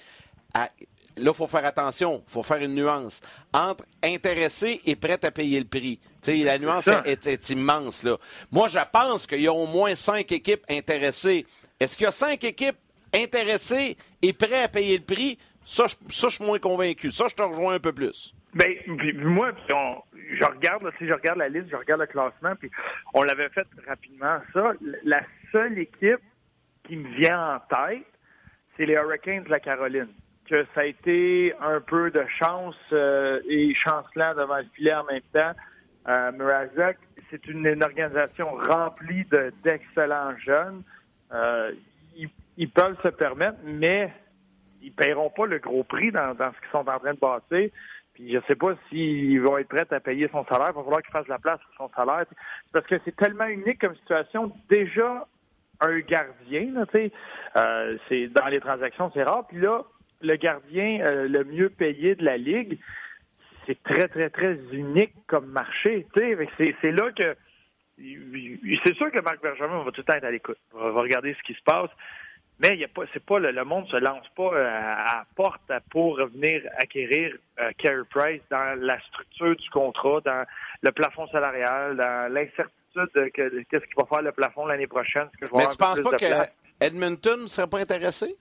A: à. Là, il faut faire attention, il faut faire une nuance entre intéressé et prêt à payer le prix. La nuance est, immense. Là. Moi, je pense qu'il y a au moins cinq équipes intéressées. Est-ce qu'il y a cinq équipes intéressées et prêtes à payer le prix? Ça, je, suis moins convaincu. Ça, je te rejoins un peu plus.
D: Bien, moi, je regarde, si je regarde la liste, je regarde le classement, puis on l'avait fait rapidement, ça. La seule équipe qui me vient en tête, c'est les Hurricanes de la Caroline. Que ça a été un peu de chance euh, et chancelant devant le filet en même temps. Euh, c'est une, organisation remplie d'excellents jeunes. Euh, ils, peuvent se permettre, mais ils paieront pas le gros prix dans, ce qu'ils sont en train de bâtir. Puis je sais pas s'ils vont être prêts à payer son salaire. Il va falloir qu'ils fassent la place pour son salaire. Parce que c'est tellement unique comme situation. Déjà, un gardien, euh, c'est dans les transactions, c'est rare. Puis là, le gardien euh, le mieux payé de la Ligue, c'est très, très, très unique comme marché. C'est là que c'est sûr que Marc Bergevin va tout le temps être à l'écoute. va regarder ce qui se passe. Mais y a pas, c'est pas le, monde se lance pas euh, à, porte pour venir acquérir euh, Carey Price dans la structure du contrat, dans le plafond salarial, dans l'incertitude certitude de qu'est-ce qu'il va faire le plafond l'année prochaine.
A: Que je Mais tu penses pas que Edmonton ne serait pas intéressé?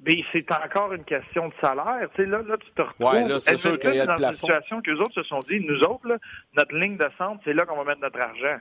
D: Mais c'est encore une question de salaire. Tu sais, là, là, tu te retrouves
A: ouais, là, c'est sûr qu'il y a
D: dans
A: une
D: situation qu'eux autres se sont dit, nous autres, là, notre ligne de centre, c'est là qu'on va mettre notre argent.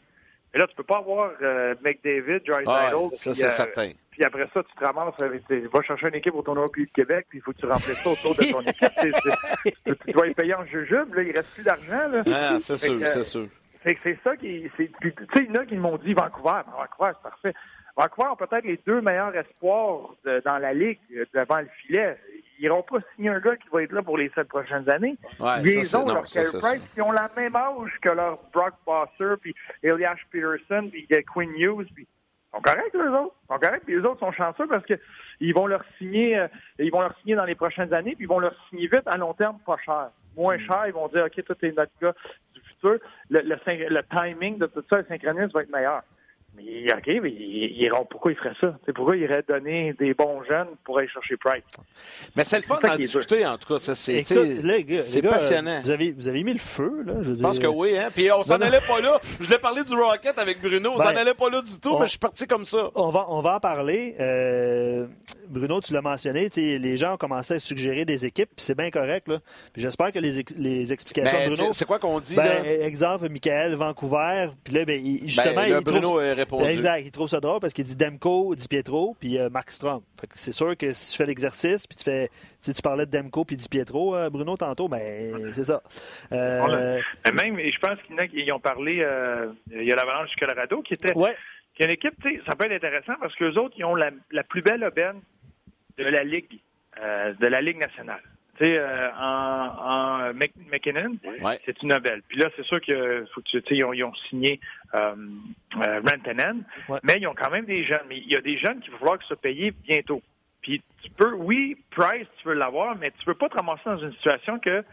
D: Et là, tu peux pas avoir euh, McDavid, Joyce
A: ouais, ça, c'est euh, certain.
D: Puis après ça, tu te ramasses, tu vas chercher une équipe au tournoi de Québec, puis il faut que tu remplisses ça autour de ton équipe. tu dois y payer en jujube, là, il reste plus d'argent. Là.
A: Ah, c'est sûr, c'est sûr.
D: C'est ça qui. Tu sais, il y en a qui m'ont dit Vancouver. Vancouver, c'est parfait. Vancouver ont peut-être les deux meilleurs espoirs dans la Ligue devant le filet. Ils n'iront pas signer un gars qui va être là pour les sept prochaines années.
A: Ouais,
D: ils
A: ont
D: leur Carey Price, qui ont la même âge que leur Brock Bosser, puis Elias Peterson, puis Quinn Hughes, puis sont corrects, eux autres. Ils sont corrects, puis eux autres sont chanceux parce qu'ils vont leur signer, euh, ils vont leur signer dans les prochaines années, puis ils vont leur signer vite à long terme, pas cher. Moins cher, ils vont dire, OK, toi, t'es notre gars du futur. Le, le, le timing de tout ça, le synchronisme va être meilleur. Mais OK, mais ils, pourquoi ils feraient ça? C'est pourquoi ils iraient donner des bons jeunes pour aller chercher Price?
A: Mais c'est le fun d'en discuter, en tout cas. Ça, c'est, c'est passionnant.
B: Vous avez, vous avez mis le feu, là? Je,
A: je pense que oui, hein? Puis on s'en allait pas là. Je voulais parler du Rocket avec Bruno. On s'en ben, allait pas là du tout, mais je suis parti comme ça.
B: On va, on va en parler. Euh, Bruno, tu l'as mentionné, les gens ont commencé à suggérer des équipes, c'est bien correct. Là. J'espère que les, les explications
A: ben,
B: de Bruno.
A: C'est quoi qu'on dit?
B: Ben, exemple, Michael, Vancouver. Puis là, ben, justement, il
A: Bruno
B: trouve,
A: répondu.
B: Exact. Il trouve ça drôle parce qu'il dit Demko, Di Pietro, puis euh, Mark Strom. c'est sûr que si tu fais l'exercice, puis tu fais. Si tu parlais de Demko puis Di Pietro, euh, Bruno, tantôt, ben, c'est ça.
D: Euh... Même, je pense qu'ils ont parlé. Euh, il y a l'Avalanche du Colorado qui était.
B: Ouais.
D: Qui une équipe, ça peut être intéressant parce qu'eux autres, ils ont la, la plus belle aubaine de la Ligue, euh, de la Ligue nationale. Tu sais, euh, en, en McKinnon, c'est une Nobel. Puis là, c'est sûr que faut que tu, ils, ont, ils ont signé euh, euh Rantanen, mais ils ont quand même des jeunes. Mais il y a des jeunes qu'il va falloir que se payer bientôt. Puis tu peux, oui, Price, tu veux l'avoir, mais tu peux pas te ramasser dans une situation que,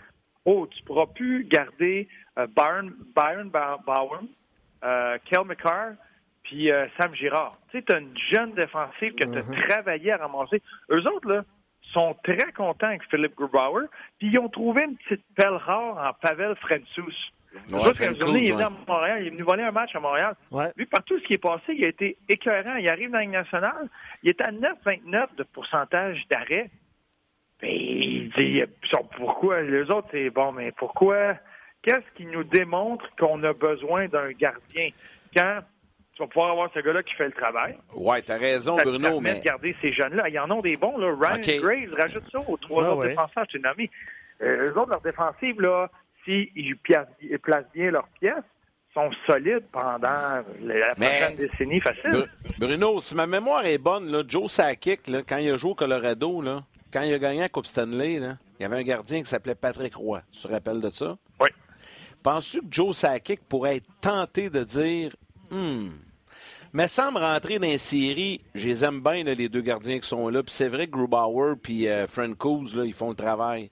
D: oh, tu pourras plus garder euh, Byron, Byron Bauer, euh, Kel McCarr, puis euh, Sam Girard. Tu sais, tu as une jeune défensive que tu as mm-hmm. travaillé à ramasser. Eux autres, là, sont très contents avec Philippe Grubauer, puis ils ont trouvé une petite pelle rare en Pavel Ouais, il est venu à Montréal, il est venu voler un match à Montréal.
B: Ouais.
D: Lui, par tout ce qui est passé, il a été écœurant. Il arrive dans la Ligue nationale, il est à 9,29 de pourcentage d'arrêt. il dit, pourquoi, les autres, c'est bon, mais pourquoi, qu'est-ce qui nous démontre qu'on a besoin d'un gardien? Quand tu vas pouvoir avoir ce gars-là qui fait le travail.
A: Ouais, t'as raison, ça Bruno. mais
D: de garder ces jeunes-là. Il y en a des bons, là. Ryan Graves, rajoute ça aux trois autres défenseurs, je t'ai nommé. Euh, eux autres, leur défensive, là, s'ils placent bien leurs pièces, sont solides pendant la prochaine décennie facile.
A: Bruno, si ma mémoire est bonne, là, Joe Sakic, là, quand il a joué au Colorado, là, quand il a gagné la Coupe Stanley, là, il y avait un gardien qui s'appelait Patrick Roy. Tu te rappelles de ça?
D: Oui.
A: Penses-tu que Joe Sakic pourrait être tenté de dire Hmm. Mais sans me rentrer dans les séries, je les aime bien, les deux gardiens qui sont là. Puis c'est vrai que Grubauer et euh, Francouz, là, ils font le travail.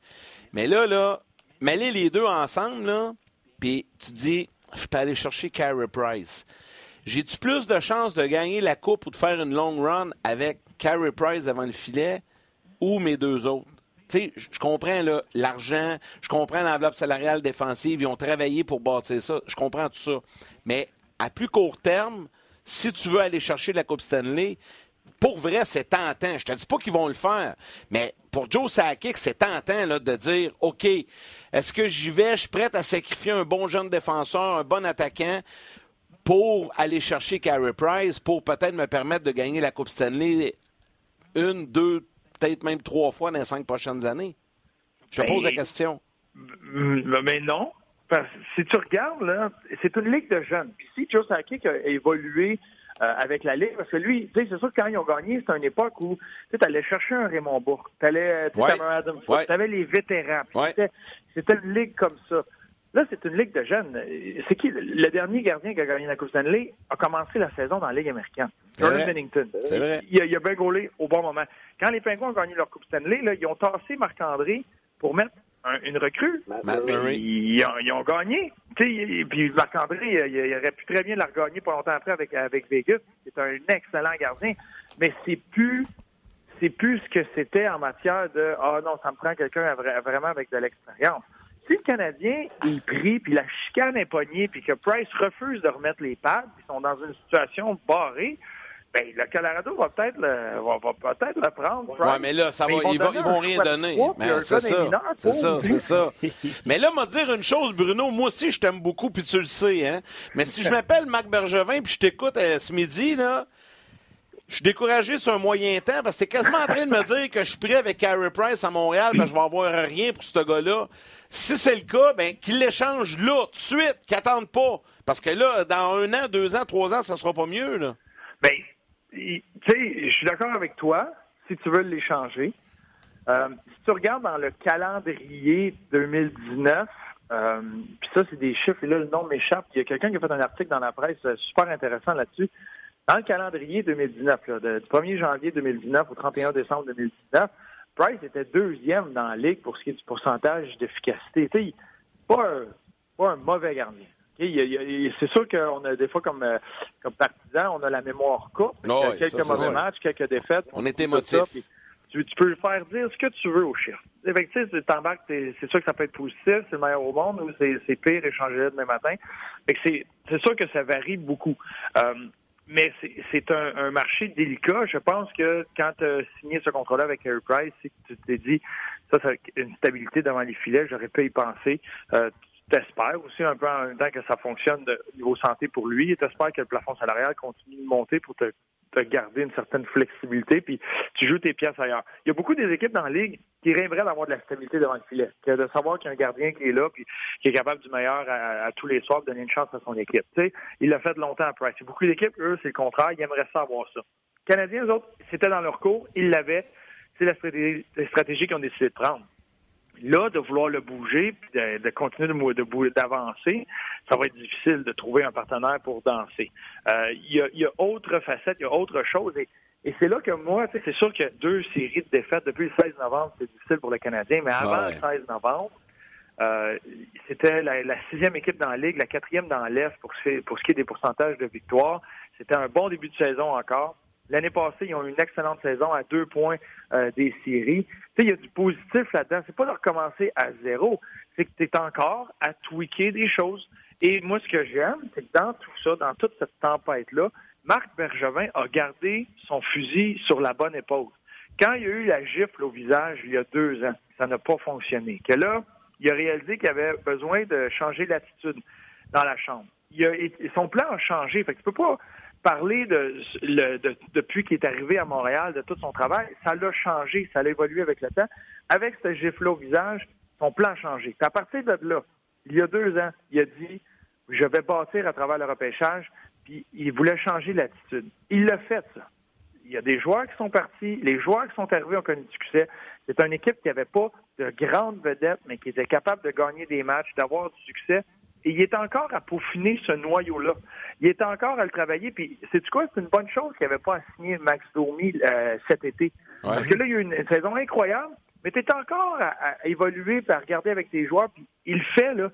A: Mais là, là, mêler les deux ensemble, là, puis tu dis, je peux aller chercher Carey Price. J'ai-tu plus de chances de gagner la coupe ou de faire une long run avec Carey Price avant le filet ou mes deux autres? Je comprends l'argent, je comprends l'enveloppe salariale défensive, ils ont travaillé pour bâtir ça, je comprends tout ça. Mais à plus court terme, si tu veux aller chercher la Coupe Stanley, pour vrai, c'est tentant. Je te dis pas qu'ils vont le faire, mais pour Joe Sakic, c'est tentant là, de dire OK, est-ce que j'y vais, je suis prêt à sacrifier un bon jeune défenseur, un bon attaquant pour aller chercher Carey Price, pour peut-être me permettre de gagner la Coupe Stanley une, deux, peut-être même trois fois dans les cinq prochaines années? Je te pose la ben, question.
D: Mais non, si tu regardes, là, c'est une ligue de jeunes. Puis si Joe Sakic a évolué euh, avec la ligue, parce que lui, tu sais, c'est sûr que quand ils ont gagné, c'était une époque où tu allais chercher un Raymond Bourque, tu allais, tu ouais. Adam tu avais les vétérans. C'était une ligue comme ça. Là, c'est une ligue de jeunes. C'est qui le dernier gardien qui a gagné la Coupe Stanley a commencé la saison dans la Ligue américaine. Jordan Bennington.
A: C'est vrai.
D: Il, il, a bien gaulé au bon moment. Quand les Penguins ont gagné leur Coupe Stanley, là, ils ont tassé Marc-André pour mettre une recrue. Ils, ont, gagné. puis Marc-André, il, aurait pu très bien la regagner pas longtemps après avec, avec Vegas. C'est un excellent gardien. Mais c'est plus c'est plus ce que c'était en matière de Ah non, ça me prend quelqu'un vraiment avec de l'expérience. Si le Canadien il prie puis la chicane est pognée puis que Price refuse de remettre les pads, ils sont dans une situation barrée, ben, le Colorado va peut-être le, va, peut-être le prendre.
A: Oui, mais là, ça va, ils, vont, ils vont rien donner. C'est ça. C'est ça, c'est ça. mais là, m'a dire une chose, Bruno. Moi aussi, je t'aime beaucoup, puis tu le sais, hein. Mais si je m'appelle Marc Bergevin, puis je t'écoute euh, ce midi, là, je suis découragé sur un moyen temps parce que t'es quasiment en train de me dire que je suis prêt avec Carey Price à Montréal, ben je vais avoir rien pour ce gars-là. Si c'est le cas, ben qu'il l'échange là, tout de suite, qu'il n'attende pas. Parce que là, dans un an, deux ans, trois ans, ça sera pas mieux, là.
D: Ben, tu sais, je suis d'accord avec toi, si tu veux l'échanger. Euh, si tu regardes dans le calendrier 2019, euh, puis ça, c'est des chiffres, et là, le nom m'échappe. Il y a quelqu'un qui a fait un article dans la presse euh, super intéressant là-dessus. Dans le calendrier 2019, là, du 1er janvier 2019 au 31 décembre 2019, Price était deuxième dans la ligue pour ce qui est du pourcentage d'efficacité. Tu pas pas un mauvais gardien. C'est sûr qu'on a des fois comme, euh, comme partisan, on a la mémoire courte.
A: Oh
D: quelques mauvais matchs, quelques défaites.
A: On est émotif.
D: Tu, tu, peux faire dire ce que tu veux au chiffre. c'est sûr que ça peut être positif, c'est le meilleur au monde, ou c'est pire échanger demain matin. C'est sûr que ça varie beaucoup. Euh, mais c'est un, marché délicat. Je pense que quand tu as signé ce contrat-là avec Harry Price, c'est que tu t'es dit, ça, c'est une stabilité devant les filets, j'aurais pu y penser. Euh, tu t'espères aussi un peu en même temps que ça fonctionne de niveau santé pour lui. Tu espères que le plafond salarial continue de monter pour te te garder une certaine flexibilité, puis tu joues tes pièces ailleurs. Il y a beaucoup des équipes dans la ligue qui rêveraient d'avoir de la stabilité devant le filet, de savoir qu'il y a un gardien qui est là, puis qui est capable du meilleur à, tous les soirs de donner une chance à son équipe. Tu il l'a fait longtemps à Price. Beaucoup d'équipes, eux, c'est le contraire, ils aimeraient ça avoir ça. Les Canadiens, eux autres, c'était dans leur cours, ils l'avaient. C'est la stratégie, la stratégie qu'ils ont décidé de prendre. Là, de vouloir le bouger, puis de, continuer de, d'avancer, ça va être difficile de trouver un partenaire pour danser. Euh, il y, a, autre facette, il y a autre chose. Et, c'est là que moi, c'est sûr qu'il y a deux séries de défaites depuis le 16 novembre, c'est difficile pour le Canadien, mais avant le 16 novembre, euh, c'était la, sixième équipe dans la Ligue, la quatrième dans l'Est pour, pour ce qui est des pourcentages de victoire. C'était un bon début de saison encore. L'année passée, ils ont eu une excellente saison à deux points euh, des séries. Tu sais, il y a du positif là-dedans. C'est pas de recommencer à zéro. C'est que tu es encore à tweaker des choses. Et moi, ce que j'aime, c'est que dans tout ça, dans toute cette tempête-là, Marc Bergevin a gardé son fusil sur la bonne épaule. Quand il y a eu la gifle au visage il y a deux ans, ça n'a pas fonctionné. Que là, il a réalisé qu'il avait besoin de changer l'attitude dans la chambre. Son plan a changé. Fait que tu peux pas parler de, depuis qu'il est arrivé à Montréal, de tout son travail, ça l'a changé, ça l'a évolué avec le temps. Avec ce gif-là au visage, son plan a changé. à partir de là, il y a deux ans, il a dit je vais bâtir à travers le repêchage, puis il voulait changer l'attitude. Il l'a fait, ça. Il y a des joueurs qui sont partis, les joueurs qui sont arrivés ont connu du succès. C'est une équipe qui n'avait pas de grandes vedettes, mais qui était capable de gagner des matchs, d'avoir du succès. Il est encore à peaufiner ce noyau-là. Il est encore à le travailler. Puis, c'est quoi? C'est une bonne chose qu'il n'avait pas signé Max Domi euh, cet été. Parce que là, il y a eu une, saison incroyable, mais tu es encore à, évoluer et à regarder avec tes joueurs. Puis, il le fait, là.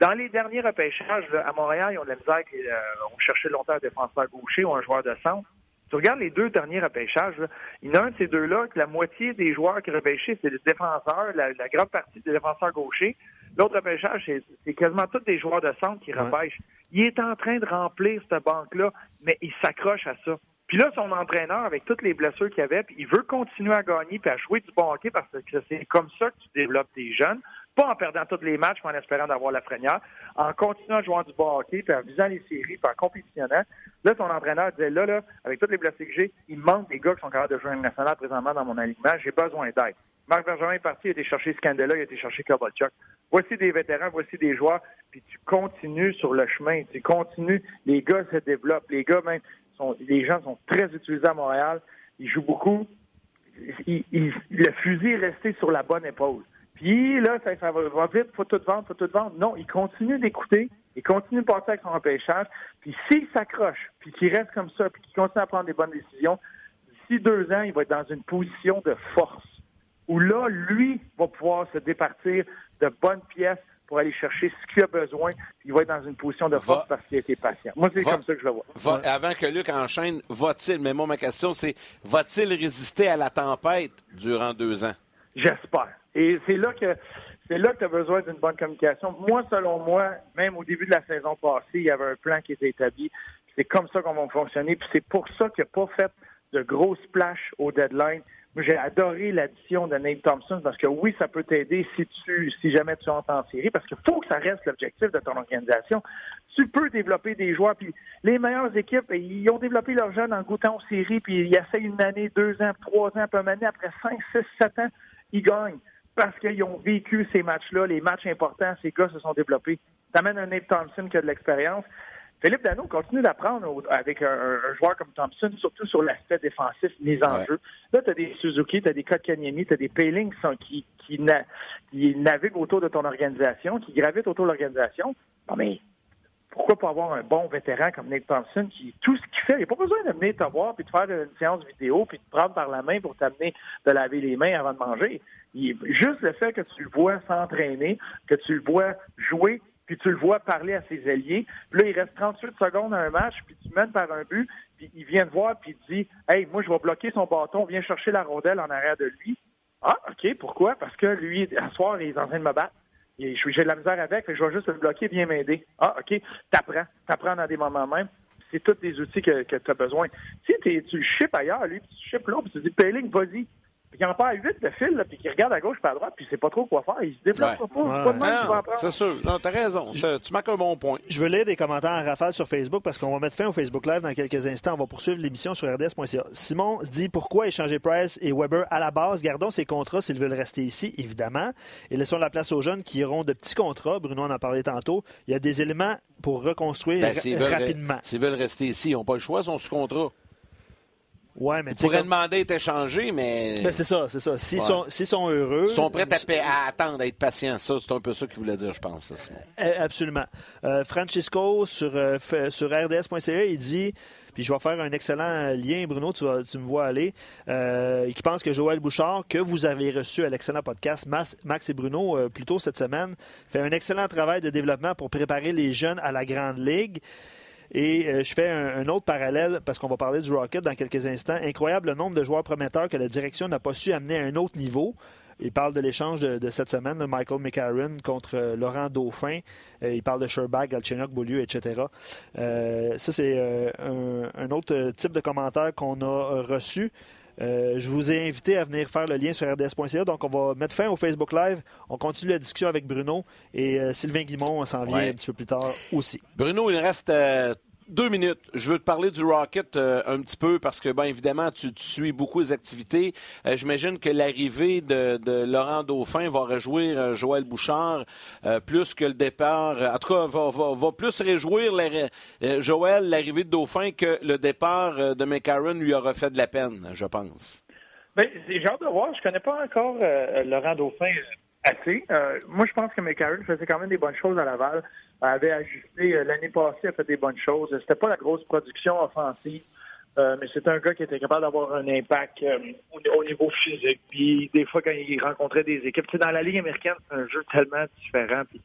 D: Dans les derniers repêchages, à Montréal, ils ont de la misère. Euh, on cherchait longtemps un défenseur gaucher ou un joueur de centre. Tu regardes les deux derniers repêchages, il y en a un de ces deux-là que la moitié des joueurs qui repêchaient, c'est des défenseurs, la, la grande partie des défenseurs gauchers. L'autre repêchage, c'est quasiment tous des joueurs de centre qui repêchent. Il est en train de remplir cette banque-là, mais il s'accroche à ça. Puis là, son entraîneur, avec toutes les blessures qu'il avait, puis il veut continuer à gagner puis à jouer du bon hockey parce que c'est comme ça que tu développes tes jeunes. Pas en perdant tous les matchs, mais en espérant d'avoir la frenière, en continuant à jouer du bon hockey, puis en visant les séries, puis en compétitionnant. Là, son entraîneur disait, là, là, avec toutes les blessures que j'ai, il manque des gars qui sont capables de jouer une nationale présentement dans mon alignement. J'ai besoin d'aide. Marc Bergeron est parti, il a été chercher Scandella, il a été chercher Kovalchuk. Voici des vétérans, voici des joueurs, puis tu continues sur le chemin, tu continues, les gars se développent, les gars même, sont, les gens sont très utilisés à Montréal, ils jouent beaucoup, le fusil est resté sur la bonne épaule. Puis là, ça, ça va, vite, faut tout vendre, faut tout vendre. Non, il continue d'écouter, il continue de passer avec son repêchage, puis s'il s'accroche, puis qu'il reste comme ça, puis qu'il continue à prendre des bonnes décisions, d'ici deux ans, il va être dans une position de force où là, lui va pouvoir se départir de bonnes pièces pour aller chercher ce qu'il a besoin. Puis il va être dans une position de force parce qu'il a été patient. Moi, c'est comme ça que je le vois.
A: avant que Luc enchaîne, va-t-il, mais moi, ma question, c'est va-t-il résister à la tempête durant deux ans?
D: J'espère. Et c'est là que c'est là que tu as besoin d'une bonne communication. Moi, selon moi, même au début de la saison passée, il y avait un plan qui était établi. C'est comme ça qu'on va fonctionner. Puis c'est pour ça qu'il n'a pas fait de gros splash au deadline. J'ai adoré l'addition de Nate Thompson parce que oui, ça peut t'aider si tu, si jamais tu entres en série, parce qu'il faut que ça reste l'objectif de ton organisation. Tu peux développer des joueurs, puis les meilleures équipes, ils ont développé leurs jeunes en goûtant aux séries, puis ils essayent une année, deux ans, trois ans, puis une année, après cinq, six, sept ans, ils gagnent parce qu'ils ont vécu ces matchs-là, les matchs importants, ces gars se sont développés. T'amènes un Nate Thompson qui a de l'expérience. Philippe Dano continue d'apprendre avec un, joueur comme Thompson, surtout sur l'aspect défensif, mise en jeu. Là, tu as des Suzuki, tu as des Kotkaniemi, tu as des Payling qui, qui, qui, naviguent autour de ton organisation, qui gravitent autour de l'organisation. Non, mais pourquoi pas avoir un bon vétéran comme Nate Thompson qui, tout ce qu'il fait, il n'y a pas besoin d'amener te voir puis de faire une séance vidéo puis de te prendre par la main pour t'amener de laver les mains avant de manger. juste le fait que tu le vois s'entraîner, que tu le vois jouer, puis tu le vois parler à ses alliés. Puis là, il reste 38 secondes à un match, puis tu mènes par un but, puis il vient te voir, puis il dit Hey, moi, je vais bloquer son bâton, viens chercher la rondelle en arrière de lui. Ah, OK, pourquoi? Parce que lui, à soir, il est en train de me battre. J'ai de la misère avec, je vais juste le bloquer, viens m'aider. Ah, OK, t'apprends. T'apprends dans des moments même. C'est tous les outils que, tu as besoin. Si tu le chips ailleurs, lui, puis tu chips là, puis tu dis Payling, vas-y puis qu'il en perd huit de fil, là, puis qu'il regarde à gauche et à droite, puis il sait pas trop quoi faire. Il se déplace pas. pas de
A: C'est sûr. Non, t'as raison. Tu marques un bon point.
B: Je veux lire des commentaires en rafale sur Facebook parce qu'on va mettre fin au Facebook Live dans quelques instants. On va poursuivre l'émission sur rds.ca. Simon dit pourquoi échanger Price et Weber à la base? Gardons ces contrats s'ils veulent rester ici, évidemment. Et laissons la place aux jeunes qui iront de petits contrats. Bruno en a parlé tantôt. Il y a des éléments pour reconstruire ben, rapidement.
A: S'ils veulent rester ici, ils n'ont pas le choix, ils sont sous contrat.
B: Ouais, mais
A: tu pourrais demander d'être mais.
B: Ben, c'est ça, c'est ça. S'ils sont, sont, heureux.
A: Ils sont prêts à, attendre, à être patients. Ça, c'est un peu ça qu'il voulait dire, je pense.
B: Absolument. Euh, Francisco, sur, euh, sur RDS.ca, il dit. Puis je vais faire un excellent lien, Bruno, tu, tu me vois aller. Euh, qui pense que Joël Bouchard, que vous avez reçu à l'excellent podcast Max, et Bruno euh, plus tôt cette semaine, fait un excellent travail de développement pour préparer les jeunes à la Grande Ligue. Et euh, je fais un, autre parallèle parce qu'on va parler du Rocket dans quelques instants. Incroyable le nombre de joueurs prometteurs que la direction n'a pas su amener à un autre niveau. Il parle de l'échange de, cette semaine, Michael McCarron contre euh, Laurent Dauphin. Euh, il parle de Sherbag, Galchenyuk, Beaulieu, etc. ça, c'est un, autre type de commentaire qu'on a reçu. Je vous ai invité à venir faire le lien sur rds.ca. Donc, on va mettre fin au Facebook Live. On continue la discussion avec Bruno et Sylvain Guimont s'en vient un petit peu plus tard aussi.
A: Bruno, il reste deux minutes. Je veux te parler du Rocket euh, un petit peu parce que, bien évidemment, tu, suis beaucoup les activités. Euh, j'imagine que l'arrivée de, Laurent Dauphin va réjouir euh, Joël Bouchard plus que le départ. En tout cas, va, plus réjouir Joël l'arrivée de Dauphin que le départ de McCarron lui aura fait de la peine, je pense.
D: Bien, j'ai hâte de voir. Je connais pas encore Laurent Dauphin assez. moi, je pense que McCarron faisait quand même des bonnes choses à Laval avait ajusté euh, l'année passée, a fait des bonnes choses. C'était pas la grosse production offensive, euh, mais c'est un gars qui était capable d'avoir un impact euh, au, niveau physique. Puis des fois, quand il rencontrait des équipes, c'est dans la Ligue américaine, c'est un jeu tellement différent. Puis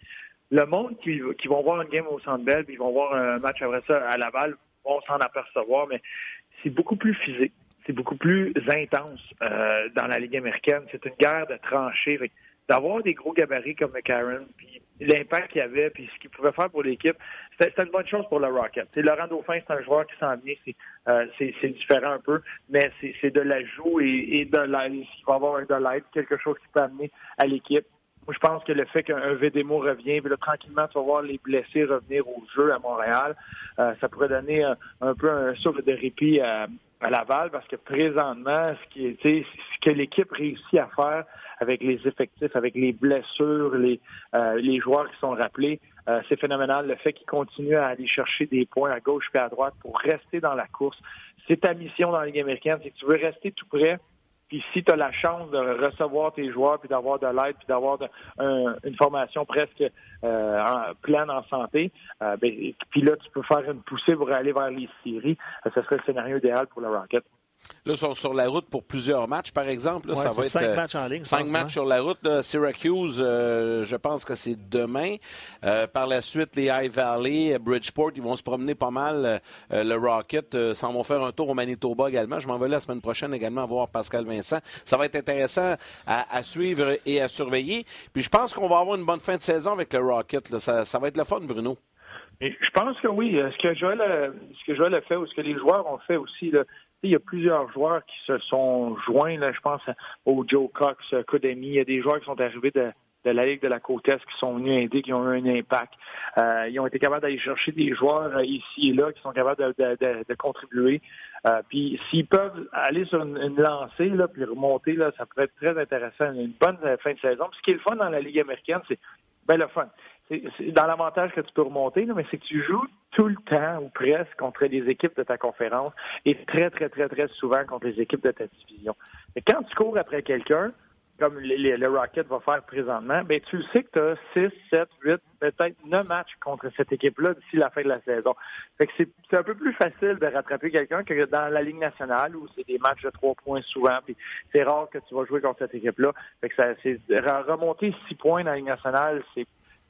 D: le monde qui, qui vont voir une game au Centre Bell, puis ils vont voir un match après ça à Laval, vont s'en apercevoir, mais c'est beaucoup plus physique. C'est beaucoup plus intense dans la Ligue américaine. C'est une guerre de tranchées. D'avoir des gros gabarits comme McCarron, puis l'impact qu'il avait puis ce qu'il pouvait faire pour l'équipe, c'était une bonne chose pour le Rocket. C'est Laurent Dauphin, c'est un joueur qui s'en vient, euh, c'est différent un peu, mais c'est de l'ajout et, et de l'aide. Il va avoir de l'aide, quelque chose qui peut amener à l'équipe. Moi, je pense que le fait qu'un VDMO revient, puis là, tranquillement, tu vas voir les blessés revenir au jeu à Montréal, euh, ça pourrait donner un, peu un souffle de répit à, à Laval, parce que présentement, ce qui ce que l'équipe réussit à faire, avec les effectifs, avec les blessures, les, euh, les joueurs qui sont rappelés. Euh, c'est phénoménal le fait qu'ils continuent à aller chercher des points à gauche et à droite pour rester dans la course. C'est ta mission dans la Ligue américaine, c'est que tu veux rester tout près. Puis si tu as la chance de recevoir tes joueurs, puis d'avoir de l'aide, puis d'avoir une formation presque euh, en, pleine en santé, ben, puis là, tu peux faire une poussée pour aller vers les séries. ce serait le scénario idéal pour le Rocket.
A: Là, ils sont sur la route pour plusieurs matchs, par exemple. ça va être
B: cinq matchs en ligne.
A: Cinq matchs sur la route. Syracuse, je pense que c'est demain. par la suite, les High Valley, Bridgeport, ils vont se promener pas mal. le Rocket s'en vont faire un tour au Manitoba également. Je m'en vais la semaine prochaine également voir Pascal Vincent. Ça va être intéressant à, suivre et à surveiller. Puis je pense qu'on va avoir une bonne fin de saison avec le Rocket. Ça, ça va être le fun, Bruno
D: je pense que oui. Ce que Joël a, ce que Joël a fait ou ce que les joueurs ont fait aussi, là, il y a plusieurs joueurs qui se sont joints, là, je pense au Joe Cox, Kodemi. Il y a des joueurs qui sont arrivés de, la Ligue de la Côte Est qui sont venus aider, qui ont eu un impact. Euh, ils ont été capables d'aller chercher des joueurs euh, ici et là qui sont capables de, contribuer. Euh, puis s'ils peuvent aller sur une, lancée là, puis remonter, là, ça pourrait être très intéressant. Une bonne fin de saison. Puis ce qui est le fun dans la Ligue américaine, c'est ben le fun dans l'avantage que tu peux remonter, mais c'est que tu joues tout le temps ou presque contre les équipes de ta conférence et très, très, très, très souvent contre les équipes de ta division. Mais quand tu cours après quelqu'un, comme le Rocket va faire présentement, ben tu sais que tu as 6, 7, 8, peut-être 9 matchs contre cette équipe-là d'ici la fin de la saison. Fait que c'est un peu plus facile de rattraper quelqu'un que dans la Ligue nationale où c'est des matchs de 3 points souvent, c'est rare que tu vas jouer contre cette équipe-là. Fait que ça, c'est remonter 6 points dans la Ligue nationale, c'est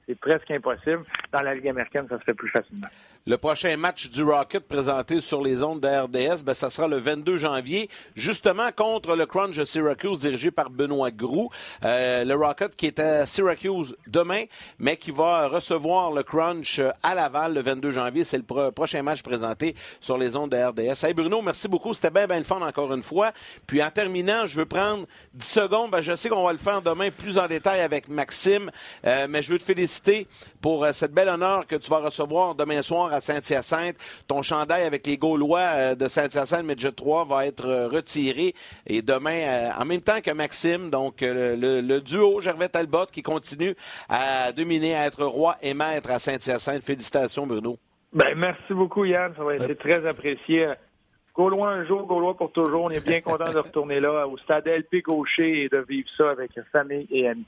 D: c'est presque impossible. Dans la Ligue américaine, ça se fait plus facilement.
A: Le prochain match du Rocket présenté sur les ondes de RDS, ben, ça sera le 22 janvier, justement contre le Crunch de Syracuse dirigé par Benoît Groux. Euh, le Rocket qui est à Syracuse demain, mais qui va recevoir le Crunch à Laval le 22 janvier. C'est le prochain match présenté sur les ondes de RDS. Hey Bruno, merci beaucoup. C'était bien, bien le encore une fois. Puis en terminant, je veux prendre 10 secondes. Ben, je sais qu'on va le faire demain plus en détail avec Maxime, euh, mais je veux te féliciter pour euh, cette belle honneur que tu vas recevoir demain soir Saint-Hyacinthe. Ton chandail avec les Gaulois euh, de Saint-Hyacinthe Midget 3 va être euh, retiré. Et demain, en même temps que Maxime, donc le, duo Gervais Talbot qui continue à dominer, à être roi et maître à Saint-Hyacinthe. Félicitations, Bruno.
D: Ben, merci beaucoup, Yann. Ça va être très apprécié. Gaulois un jour, Gaulois pour toujours. On est bien content de retourner là au stade LP Gaucher et de vivre ça avec famille et amis.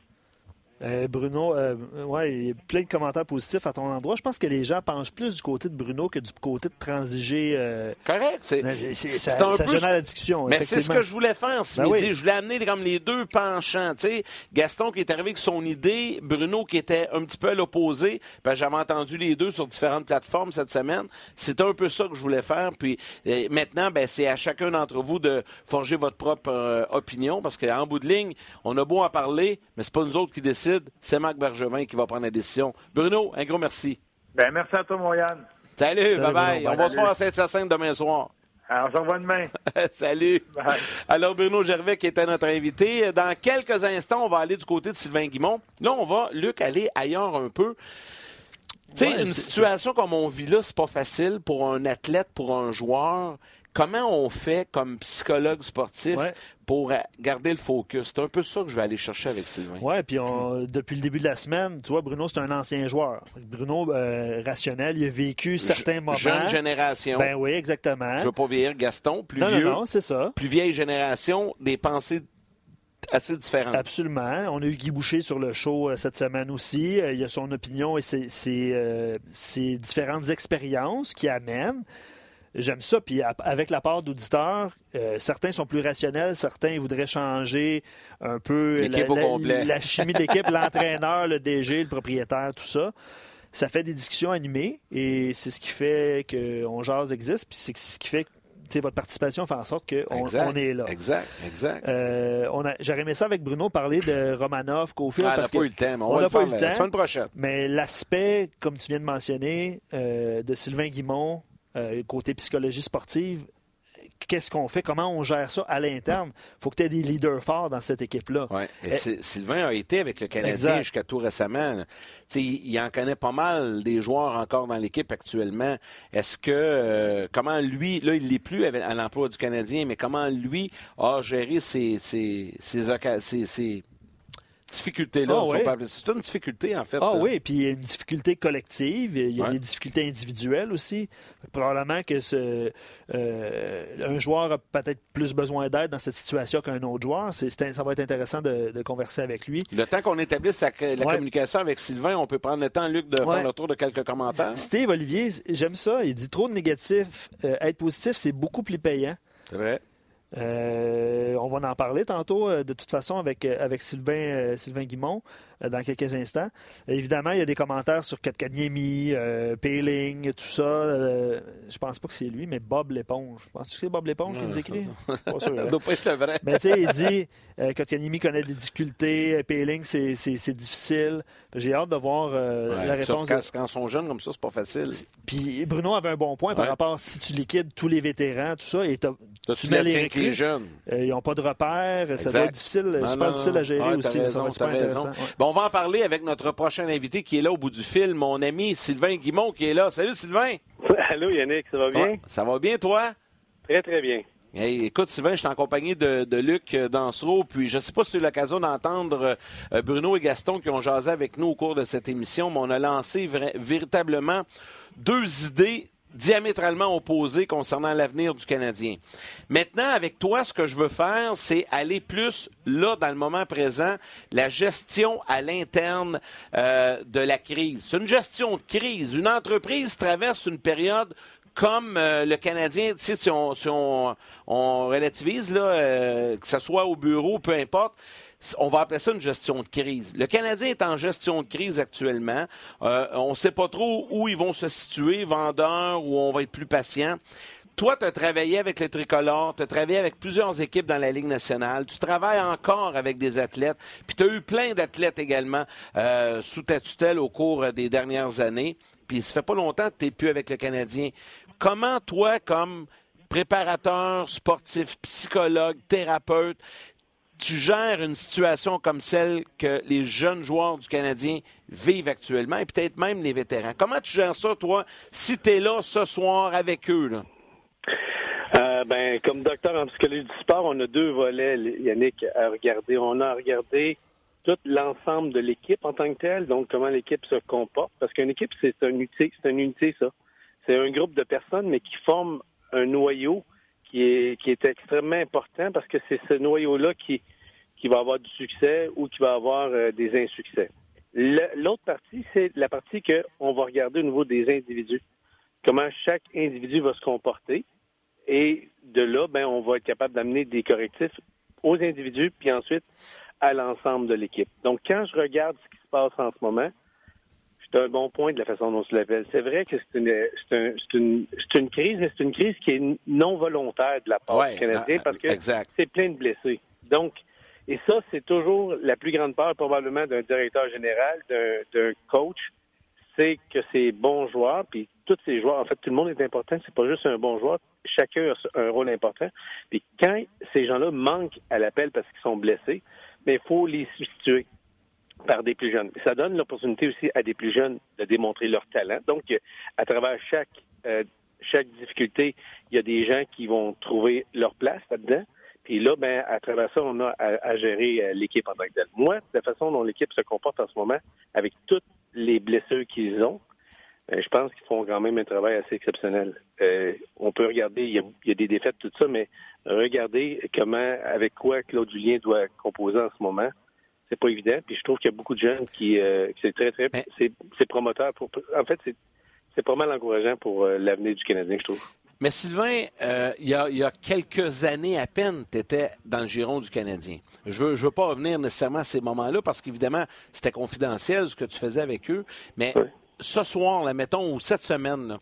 B: Euh, Bruno, euh, ouais, il y a plein de commentaires positifs à ton endroit. Je pense que les gens penchent plus du côté de Bruno que du côté de transiger. Euh,
A: Correct. C'est
B: un peu. la discussion.
A: Mais c'est ce que je voulais faire ce ben midi. Je voulais amener comme les deux penchants. sais, Gaston qui est arrivé avec son idée, Bruno qui était un petit peu à l'opposé. J'avais entendu les deux sur différentes plateformes cette semaine. C'est un peu ça que je voulais faire. Puis maintenant, ben, c'est à chacun d'entre vous de forger votre propre opinion parce qu'en bout de ligne, on a beau en parler, mais c'est pas nous autres qui décident c'est Marc Bergevin qui va prendre la décision. Bruno, un gros merci.
D: Ben, merci à toi, mon Yann.
A: Salut, bye-bye. On va se voir à Sainte-Sassine demain soir.
D: Alors, on se revoit demain.
A: Salut. Alors, Bruno Gervais qui était notre invité. Dans quelques instants, on va aller du côté de Sylvain Guimont. Là, on va, Luc, aller ailleurs un peu. Tu sais, une situation comme on vit là, c'est pas facile pour un athlète, pour un joueur. Comment on fait comme psychologue sportif pour garder le focus? C'est un peu ça que je vais aller chercher avec Sylvain.
B: Oui, puis depuis le début de la semaine, tu vois, Bruno, c'est un ancien joueur. Bruno, euh, rationnel, il a vécu certains moments.
A: Jeune génération.
B: Ben oui, exactement.
A: Je veux pas vieillir Gaston, plus vieux.
B: Non, non, c'est ça.
A: Plus vieille génération, des pensées assez différentes.
B: Absolument. On a eu Guy Boucher sur le show euh, cette semaine aussi. Euh, il a son opinion et ses différentes expériences qui amènent. J'aime ça. Puis avec la part d'auditeurs, euh, certains sont plus rationnels, certains voudraient changer un peu
A: la,
B: la, chimie de l'équipe, l'entraîneur, le DG, le propriétaire, tout ça. Ça fait des discussions animées et c'est ce qui fait qu'on jase existe, puis c'est ce qui fait que votre participation fait en sorte qu'on on est là.
A: Exact, exact.
B: Euh, J'aurais aimé ça avec Bruno parler de Romanov, Cofield.
A: Ah, on n'a pas eu le temps. On, va pas eu le temps. La semaine prochaine.
B: Mais l'aspect, comme tu viens de mentionner, euh, de Sylvain Guimont, euh, côté psychologie sportive, qu'est-ce qu'on fait, comment on gère ça à l'interne? Il faut que tu aies des leaders forts dans cette équipe-là.
A: Euh, Sylvain a été avec le Canadien jusqu'à tout récemment. Il, en connaît pas mal des joueurs encore dans l'équipe actuellement. Est-ce que, euh, comment lui, là, il n'est plus à l'emploi du Canadien, mais comment lui a géré ses, ses, ses difficulté-là. Ah c'est une difficulté, en fait.
B: Ah oui, puis il y a une difficulté collective, il y a des difficultés individuelles aussi. Probablement que ce, euh, un joueur a peut-être plus besoin d'aide dans cette situation qu'un autre joueur. C'est, ça va être intéressant de, converser avec lui.
A: Le temps qu'on établisse la, communication avec Sylvain, on peut prendre le temps, Luc, de faire le tour de quelques commentaires.
B: Steve Olivier, j'aime ça. Il dit trop de négatifs. Euh, être positif, c'est beaucoup plus payant.
A: C'est vrai.
B: On va en parler tantôt, de toute façon, avec, avec Sylvain, Sylvain Guimont. Euh, dans quelques instants. Évidemment, il y a des commentaires sur Katkaniemi, euh, Payling, tout ça. Euh, je pense pas que c'est lui, mais Bob l'éponge. Penses-tu que c'est Bob l'éponge qui nous écrit?
A: Pas sûr. Doit pas être vrai.
B: Mais tu sais, il dit euh, Katkaniemi connaît des difficultés, Payling, c'est difficile. J'ai hâte de voir la réponse.
A: Quand, quand, ils sont jeunes comme ça, c'est pas facile.
B: Puis Bruno avait un bon point par rapport à si tu liquides tous les vétérans, tout ça, et
A: tu mets les, les jeunes.
B: ils n'ont pas de repères. Ça doit être difficile, super difficile à gérer aussi.
A: Raison, ça va Bon, on va en parler avec notre prochain invité qui est là au bout du fil, mon ami Sylvain Guimont qui est là. Salut Sylvain.
C: Allô Yannick, ça va bien?
A: ça va bien toi?
C: Très très bien.
A: écoute, Sylvain, je suis en compagnie de, Luc Dansereau, puis je ne sais pas si tu as eu l'occasion d'entendre euh, Bruno et Gaston qui ont jasé avec nous au cours de cette émission, mais on a lancé véritablement deux idées diamétralement opposés concernant l'avenir du Canadien. Maintenant, avec toi, ce que je veux faire, c'est aller plus là, dans le moment présent, la gestion à l'interne euh, de la crise. C'est une gestion de crise. Une entreprise traverse une période comme euh, le Canadien, si on, si on, relativise, là, euh, que ce soit au bureau, peu importe, on va appeler ça une gestion de crise. Le Canadien est en gestion de crise actuellement. Euh, on ne sait pas trop où ils vont se situer, vendeurs, ou on va être plus patient. Toi, tu as travaillé avec les tricolores, tu as travaillé avec plusieurs équipes dans la Ligue nationale, tu travailles encore avec des athlètes, puis tu as eu plein d'athlètes également euh, sous ta tutelle au cours des dernières années. Puis ça fait pas longtemps que tu n'es plus avec le Canadien. Comment toi, comme préparateur sportif, psychologue, thérapeute, tu gères une situation comme celle que les jeunes joueurs du Canadien vivent actuellement et peut-être même les vétérans. Comment tu gères ça, toi, si tu es là ce soir avec eux?
C: Euh, ben, comme docteur en psychologie du sport, on a deux volets, Yannick, à regarder. On a regardé tout l'ensemble de l'équipe en tant que telle, donc comment l'équipe se comporte. Parce qu'une équipe, c'est une unité, c'est une unité, ça. C'est un groupe de personnes, mais qui forment un noyau qui est, extrêmement important parce que c'est ce noyau-là qui, qui va avoir du succès ou qui va avoir euh, des insuccès. L'autre partie, c'est la partie qu'on va regarder au niveau des individus. Comment chaque individu va se comporter. Et de là, ben, on va être capable d'amener des correctifs aux individus, puis ensuite à l'ensemble de l'équipe. Donc, quand je regarde ce qui se passe en ce moment, c'est un bon point de la façon dont se l'appelle. C'est vrai que c'est une, une, une, crise, mais c'est une crise qui est non volontaire de la part du Canadien parce que c'est plein de blessés. Donc, et ça, c'est toujours la plus grande peur probablement d'un directeur général, d'un coach, c'est que ces bons joueurs, puis tous ces joueurs, en fait, tout le monde est important, c'est pas juste un bon joueur, chacun a un rôle important. Puis quand ces gens-là manquent à l'appel parce qu'ils sont blessés, mais il faut les substituer par des plus jeunes. Ça donne l'opportunité aussi à des plus jeunes de démontrer leur talent. Donc, à travers chaque, euh, chaque difficulté, il y a des gens qui vont trouver leur place là-dedans. Puis là, ben, à travers ça, on a à, gérer euh, l'équipe en tant que. Moi, la façon dont l'équipe se comporte en ce moment, avec toutes les blessures qu'ils ont, euh, je pense qu'ils font quand même un travail assez exceptionnel. on peut regarder, il y, a, il y, a, des défaites, tout ça, mais regardez comment, avec quoi Claude Julien doit composer en ce moment c'est pas évident. Puis je trouve qu'il y a beaucoup de jeunes qui, euh, c'est très très, c'est promoteur pour. En fait, c'est c'est pas mal encourageant pour euh, l'avenir du Canadien, je trouve.
A: Mais Sylvain, euh, il, y a, il, y a, quelques années à peine, tu étais dans le giron du Canadien. Je ne veux, je veux pas revenir nécessairement à ces moments-là parce qu'évidemment, c'était confidentiel ce que tu faisais avec eux. Mais ce soir, là, mettons, ou cette semaine,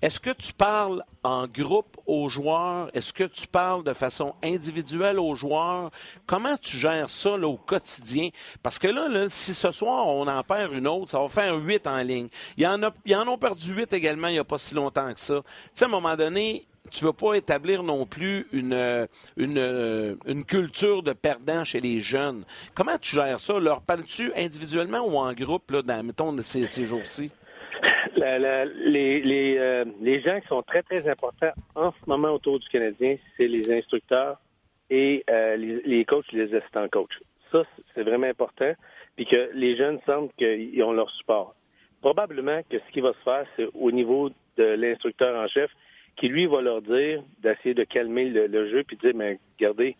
A: est-ce que tu parles en groupe aux joueurs? Est-ce que tu parles de façon individuelle aux joueurs? Comment tu gères ça au quotidien? Parce que là, si ce soir, on en perd une autre, ça va faire huit en ligne. Il y en, a, il en ont perdu huit également il n'y a pas si longtemps que ça. Tu sais, à un moment donné, tu ne veux pas établir non plus une, une, une, culture de perdant chez les jeunes. Comment tu gères ça? Leur parles-tu individuellement ou en groupe, là, dans, mettons, ces, ces jours-ci?
C: Les, les, euh, les gens qui sont très, très importants en ce moment autour du Canadien, c'est les instructeurs et euh, les, les coachs les assistants coachs. Ça, c'est vraiment important. Puis que les jeunes sentent qu'ils ont leur support. Probablement que ce qui va se faire, c'est au niveau de l'instructeur en chef, qui lui va leur dire d'essayer de calmer le, jeu puis de dire, mais regardez,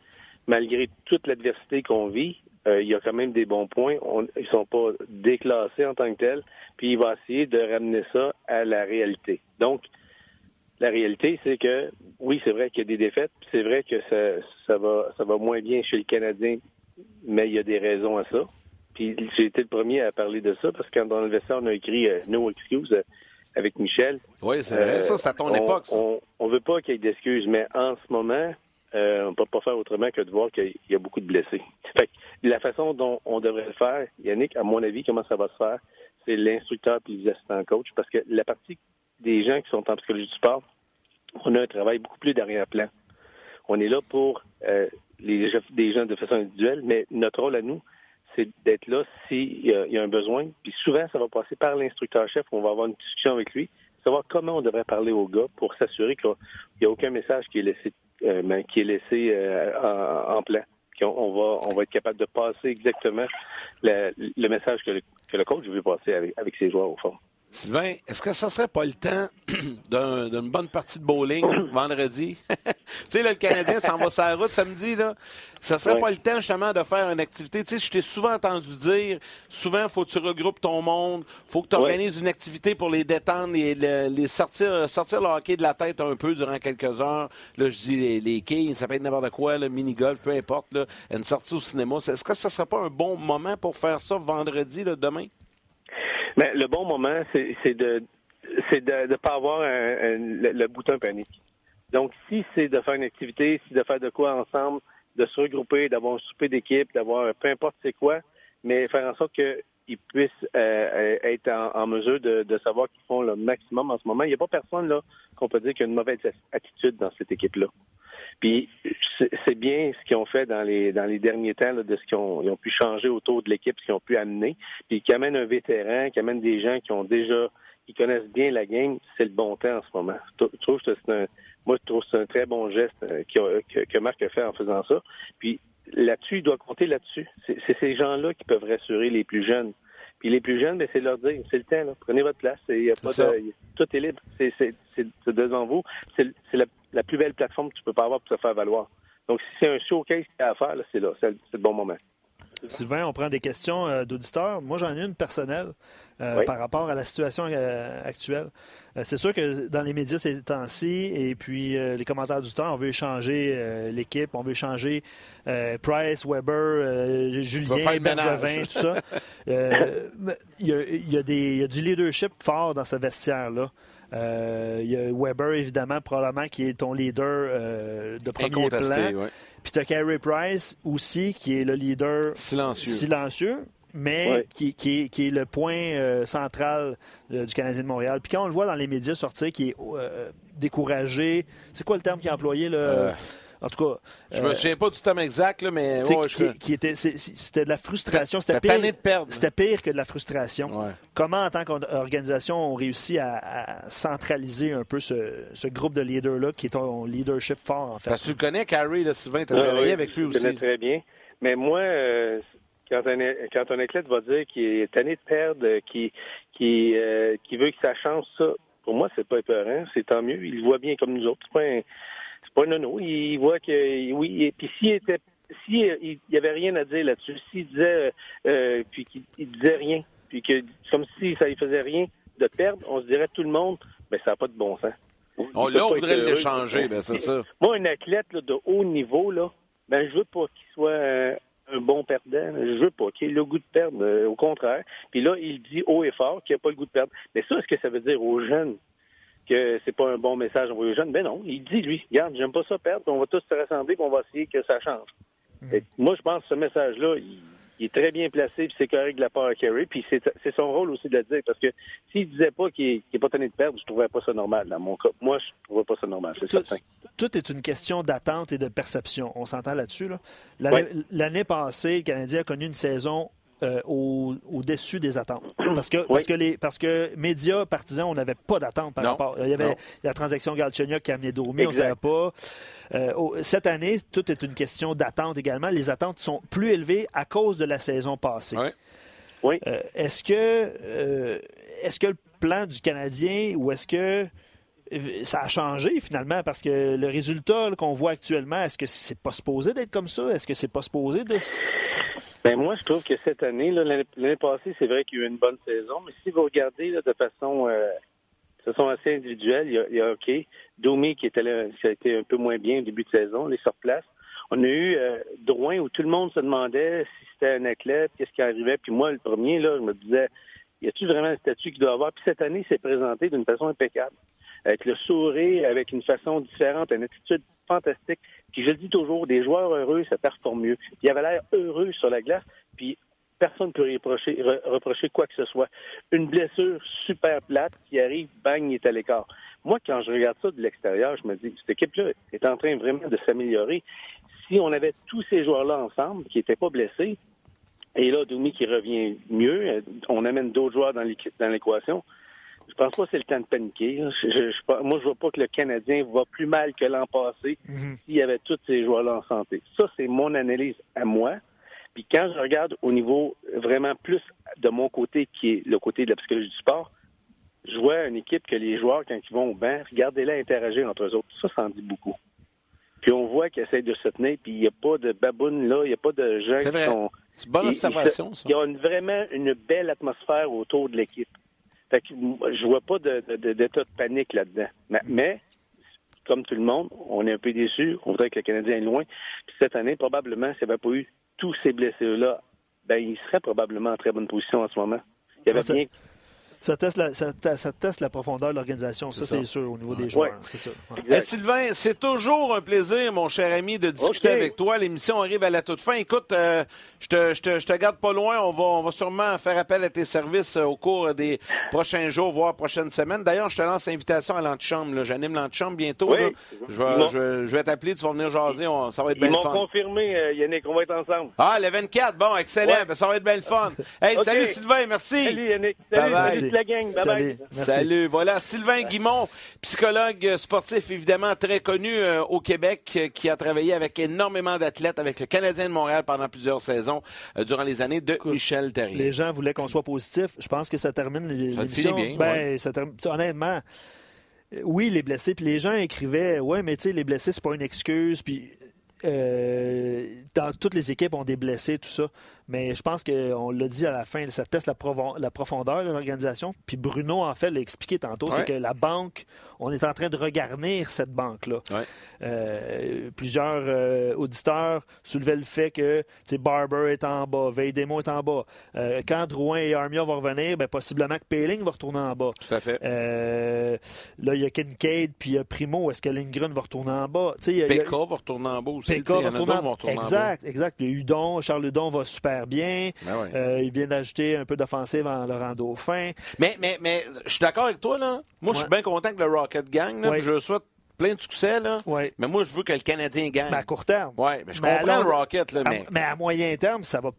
C: malgré toute l'adversité qu'on vit, il y a quand même des bons points. On, ils sont pas déclassés en tant que tels. Puis il va essayer de ramener ça à la réalité. Donc, la réalité, c'est que oui, c'est vrai qu'il y a des défaites, c'est vrai que ça, ça, va, ça va moins bien chez le Canadien, mais il y a des raisons à ça. Puis j'ai été le premier à parler de ça parce que quand dans le vestiaire, on a écrit euh, No Excuse euh, avec Michel.
A: Oui, c'est vrai, ça, c'est à ton époque. Ça.
C: On, on veut pas qu'il y ait d'excuses, mais en ce moment, euh, on ne peut pas faire autrement que de voir qu'il y a beaucoup de blessés. Fait que la façon dont on devrait le faire, Yannick, à mon avis, comment ça va se faire, c'est l'instructeur puis les assistants coach, parce que la partie des gens qui sont en psychologie du sport, on a un travail beaucoup plus d'arrière-plan. On est là pour euh, les des gens de façon individuelle, mais notre rôle à nous, c'est d'être là s'il y, y, a un besoin. Puis souvent, ça va passer par l'instructeur-chef. On va avoir une discussion avec lui, savoir comment on devrait parler aux gars pour s'assurer qu'il n'y a aucun message qui est laissé, euh, ben, qui est laissé euh, en, en, plan. On va, on va être capable de passer exactement le, le message que le, que le, coach veut passer avec, avec ses joueurs au fond.
A: Sylvain, est-ce que ça serait pas le temps d'une un, bonne partie de bowling vendredi? tu sais, le Canadien s'en va sur la route samedi, là. Ça serait ouais. pas le temps, justement, de faire une activité. Tu sais, je t'ai souvent entendu dire, souvent, faut que tu regroupes ton monde, faut que tu organises ouais. une activité pour les détendre et les, les, sortir, sortir le hockey de la tête un peu durant quelques heures. Là, je dis les, les quilles, ça peut être n'importe quoi, le mini-golf, peu importe, là, une sortie au cinéma. Est-ce que ça serait pas un bon moment pour faire ça vendredi, là, demain?
C: Mais le bon moment, c'est de c'est de ne pas avoir un, un, le, bouton panique. Donc, si c'est de faire une activité, si de faire de quoi ensemble, de se regrouper, d'avoir un souper d'équipe, d'avoir peu importe c'est quoi, mais faire en sorte qu'ils puissent euh, être en, mesure de, de savoir qu'ils font le maximum en ce moment. Il n'y a pas personne là qu'on peut dire qui a une mauvaise attitude dans cette équipe-là. Puis c'est bien ce qu'ils ont fait dans les dans les derniers temps de ce qu'ils ont, ils ont pu changer autour de l'équipe, ce qu'ils ont pu amener, puis qui amène un vétéran, qui amène des gens qui ont déjà qui connaissent bien la game, c'est le bon temps en ce moment. Je trouve que c'est un moi je trouve c'est un très bon geste que, que, que Marc a fait en faisant ça. Puis là-dessus, il doit compter là-dessus. C'est ces gens-là qui peuvent rassurer les plus jeunes. Puis les plus jeunes, mais c'est leur dire, c'est le temps, là. prenez votre place. Y a pas de, tout est libre. C'est devant vous. C'est la, la, plus belle plateforme que tu peux pas avoir pour te faire valoir. Donc, si c'est un showcase qu'il y a à faire, c'est là. C'est le bon moment.
B: Sylvain, on prend des questions euh, d'auditeurs. Moi, j'en ai une personnelle euh, oui. par rapport à la situation euh, actuelle. C'est sûr que dans les médias ces temps-ci, et puis les commentaires du temps, on veut échanger l'équipe, on veut échanger Price, Weber, Julien, Bergevin, tout ça. Il y, a, y, a des, y a du leadership fort dans ce vestiaire-là. Euh, il y a Weber, évidemment, probablement, qui est ton leader euh, de premier plan.
A: Ouais.
B: Puis tu as Carey Price aussi, qui est le leader
A: silencieux,
B: silencieux mais ouais. qui, qui, est, qui, est, le point euh, central euh, du Canadien de Montréal. Puis quand on le voit dans les médias sortir, qui est euh, découragé, c'est quoi le terme qui est employé? Là? En tout cas.
A: Je me souviens pas du terme exact, là, mais.
B: Ouais, qui, je... qui, était, c'était de la frustration. C'était pire,
A: de perdre.
B: C'était pire que de la frustration.
A: Ouais.
B: Comment, en tant qu'organisation, on réussit à, à, centraliser un peu ce, ce groupe de leaders-là, qui est ton leadership fort, en fait?
A: Parce que tu connais Carrie, là, Sylvain, tu as travaillé oui, avec lui aussi.
C: Je connais très bien. Mais moi, euh, quand un, quand un athlète va dire qu'il est tanné de perdre, qui, qui, euh, qui veut que ça change ça, pour moi, c'est pas épeurant, c'est tant mieux. Il le voit bien comme nous autres. C'est pas un, c'est pas un nono. Il voit que oui. Et puis s'il était si il y avait rien à dire là-dessus, s'il disait euh, puis qu'il disait rien, puis que comme si ça lui faisait rien de perdre, on se dirait tout le monde, mais ça n'a pas de bon sens.
A: On, là, on voudrait l'échanger, ben c'est ça.
C: Moi, un athlète là, de haut niveau, là, ben je veux pas qu'il soit euh, un bon perdant. Je veux pas qu'il ait le goût de perdre. Euh, au contraire. Puis là, il dit haut et fort qu'il n'a pas le goût de perdre. Mais ça, est-ce que ça veut dire aux jeunes que c'est pas un bon message envoyé aux jeunes? Ben non, il dit, lui, regarde, j'aime pas ça perdre, on va tous se rassembler, on va essayer que ça change. Mmh. moi, je pense que ce message-là, il, il, est très bien placé, puis c'est correct de la part de Kerry, puis c'est son rôle aussi de le dire, parce que s'il disait pas qu'il n'est pas tenu de perdre, je trouverais pas ça normal, dans mon cas. Moi, je trouverais pas ça normal, c'est certain.
B: Tout est une question d'attente et de perception. On s'entend là-dessus. L'année là. ouais. passée, le Canadien a connu une saison euh, au-dessus au des attentes. Parce que, oui. parce que, les, parce que médias, partisans, on n'avait pas d'attente par
A: non,
B: rapport. Il y avait
A: non.
B: la transaction Galchenyuk qui a amené Domi, on ne savait pas. Euh, cette année, tout est une question d'attente également. Les attentes sont plus élevées à cause de la saison passée.
A: Oui.
C: oui.
B: Euh, est-ce que, euh, est-ce que le plan du Canadien ou est-ce que ça a changé finalement? Parce que le résultat qu'on voit actuellement, est-ce que c'est pas supposé d'être comme ça? Est-ce que c'est pas supposé de.
C: Ben moi, je trouve que cette année, l'année passée, c'est vrai qu'il y a eu une bonne saison, mais si vous regardez là, de façon euh, Ce sont assez individuels. Il y a, il y a OK. Domi qui était là, qui a été un peu moins bien au début de saison, les sur place. On a eu euh, Drouin où tout le monde se demandait si c'était un athlète, qu'est-ce qui arrivait. Puis moi, le premier, là, je me disais, y a-t-il vraiment un statut qu'il doit avoir? Puis cette année, il s'est présenté d'une façon impeccable. Avec le sourire, avec une façon différente, une attitude fantastique. Puis je le dis toujours, des joueurs heureux, ça performe mieux. il avait l'air heureux sur la glace. Puis personne ne peut reprocher, quoi que ce soit. Une blessure super plate qui arrive, bang, il est à l'écart. Moi, quand je regarde ça de l'extérieur, je me dis, cette équipe-là est en train vraiment de s'améliorer. Si on avait tous ces joueurs-là ensemble, qui n'étaient pas blessés, et là, Doumi qui revient mieux, on amène d'autres joueurs dans l'équation, je pense pas que c'est le temps de paniquer. Je, je, moi, je vois pas que le Canadien va plus mal que l'an passé mhm. s'il y avait tous ces joueurs-là en santé. Ça, c'est mon analyse à moi. Puis quand je regarde au niveau vraiment plus de mon côté, qui est le côté de la psychologie du sport, je vois une équipe que les joueurs, quand ils vont au banc, regardez-les interagir entre eux autres. Ça, ça en dit beaucoup. Puis on voit qu'ils essayent de se tenir, puis il n'y a pas de babounes là, il n'y a pas de gens qui sont...
A: C'est une bonne observation, ça.
C: Il y a vraiment une belle atmosphère autour de l'équipe. Fait que je vois pas d'état de, de, panique là-dedans. Mais, comme tout le monde, on est un peu déçus. On voudrait que le Canadien est loin. Puis cette année, probablement, s'il n'y avait pas eu tous ces blessés-là, ben, il serait probablement en très bonne position en ce moment. Il y avait bien
B: ça teste la, ça, teste la profondeur de l'organisation, ça, c'est sûr, au niveau des joueurs. C'est ça.
A: Sylvain, c'est toujours un plaisir, mon cher ami, de discuter avec toi. L'émission arrive à la toute fin. Écoute, euh, je, te, je, te, je, te, garde pas loin. On va, on va sûrement faire appel à tes services euh, au cours des prochains jours, voire prochaines semaines. D'ailleurs, je te lance l'invitation à l'antichambre. J'anime l'antichambre bientôt. Je, vais, je, vais t'appeler, tu vas venir jaser. ça va être bien le fun.
C: Ils m'ont confirmé, euh, Yannick, on va être ensemble.
A: Ah, le 24, bon, excellent. Ben, ça va être bien le fun. Hey, salut Sylvain, merci.
C: Salut Yannick. Salut, la gang. Salut.
A: Salut. Voilà, Sylvain Guimont, psychologue sportif évidemment très connu euh, au Québec, euh, qui a travaillé avec énormément d'athlètes avec le Canadien de Montréal pendant plusieurs saisons euh, durant les années de Michel Terrier.
B: Les gens voulaient qu'on soit positif. Je pense que ça termine l'émission.
A: bien.
B: Ben, honnêtement oui, les blessés. Puis les gens écrivaient, ouais, mais tu sais, les blessés, c'est pas une excuse. Puis dans toutes les équipes ont des blessés, tout ça. Mais je pense qu'on l'a dit à la fin, ça teste la, la profondeur de l'organisation. Puis Bruno, en fait, l'a expliqué tantôt, c'est que la banque, on est en train de regarnir cette banque-là. Euh, plusieurs euh, auditeurs soulevaient le fait que Barber est en bas, Veidemo est en bas. Euh, quand Drouin et Armia vont revenir, ben, possiblement que Payling va retourner en bas.
A: Tout à fait.
B: là, il y a Kincaid puis il y a Primo. Est-ce que Lindgren va retourner en bas?
A: Pekka va retourner en bas aussi.
B: Pekka va retourner en bas. Exact, exact. Puis Udon, Charles Udon va super bien. Ben euh, il vient d'ajouter un peu d'offensive en Laurent Dauphin.
A: Mais, mais, mais je suis d'accord avec toi. Là. Moi, je suis bien content que le Rocket gagne. Je souhaite plein de succès. Là. Mais moi, je veux que le Canadien gagne.
B: Mais à court terme.
A: Oui, mais je comprends le Rocket. Là, mais...
B: mais à moyen terme, ça va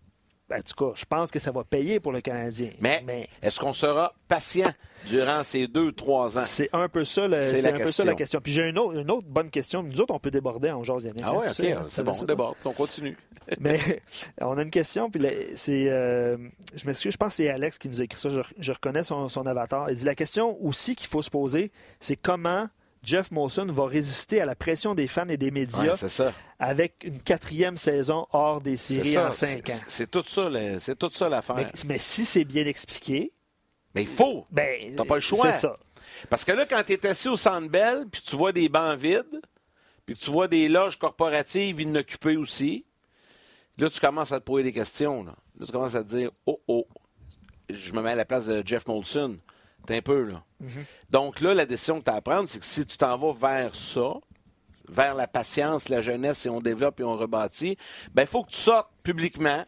B: en tout cas, je pense que ça va payer pour le Canadien.
A: Mais, est-ce qu'on sera patient durant ces deux, trois ans?
B: C'est un peu ça, c'est un peu ça la question. Puis j'ai une autre, une autre, bonne question. Nous autres, on peut déborder en genre.
A: Ah oui, OK. Hein, c'est bon, on déborde. On continue.
B: Mais on a une question. Puis c'est, euh, je m'excuse, je pense que c'est Alex qui nous a écrit ça. Je, reconnais son, son avatar. Il dit la question aussi qu'il faut se poser, c'est comment Jeff Molson va résister à la pression des fans et des médias avec une quatrième saison hors des séries en cinq ans.
A: C'est tout ça, c'est tout ça l'affaire.
B: Mais, si c'est bien expliqué,
A: mais il faut. Ben, T'as pas le choix. C'est ça. Parce que là, quand tu es assis au Centre Bell, puis tu vois des bancs vides, puis tu vois des loges corporatives inoccupées aussi, là, tu commences à te poser des questions. Là, là tu commences à te dire, oh, oh, je me mets à la place de Jeff Molson. T'es un peu, là. Mhm. Donc là, la décision que tu as à prendre, c'est que si tu t'en vas vers ça, vers la patience, la jeunesse, et on développe et on rebâtit, ben il faut que tu sortes publiquement,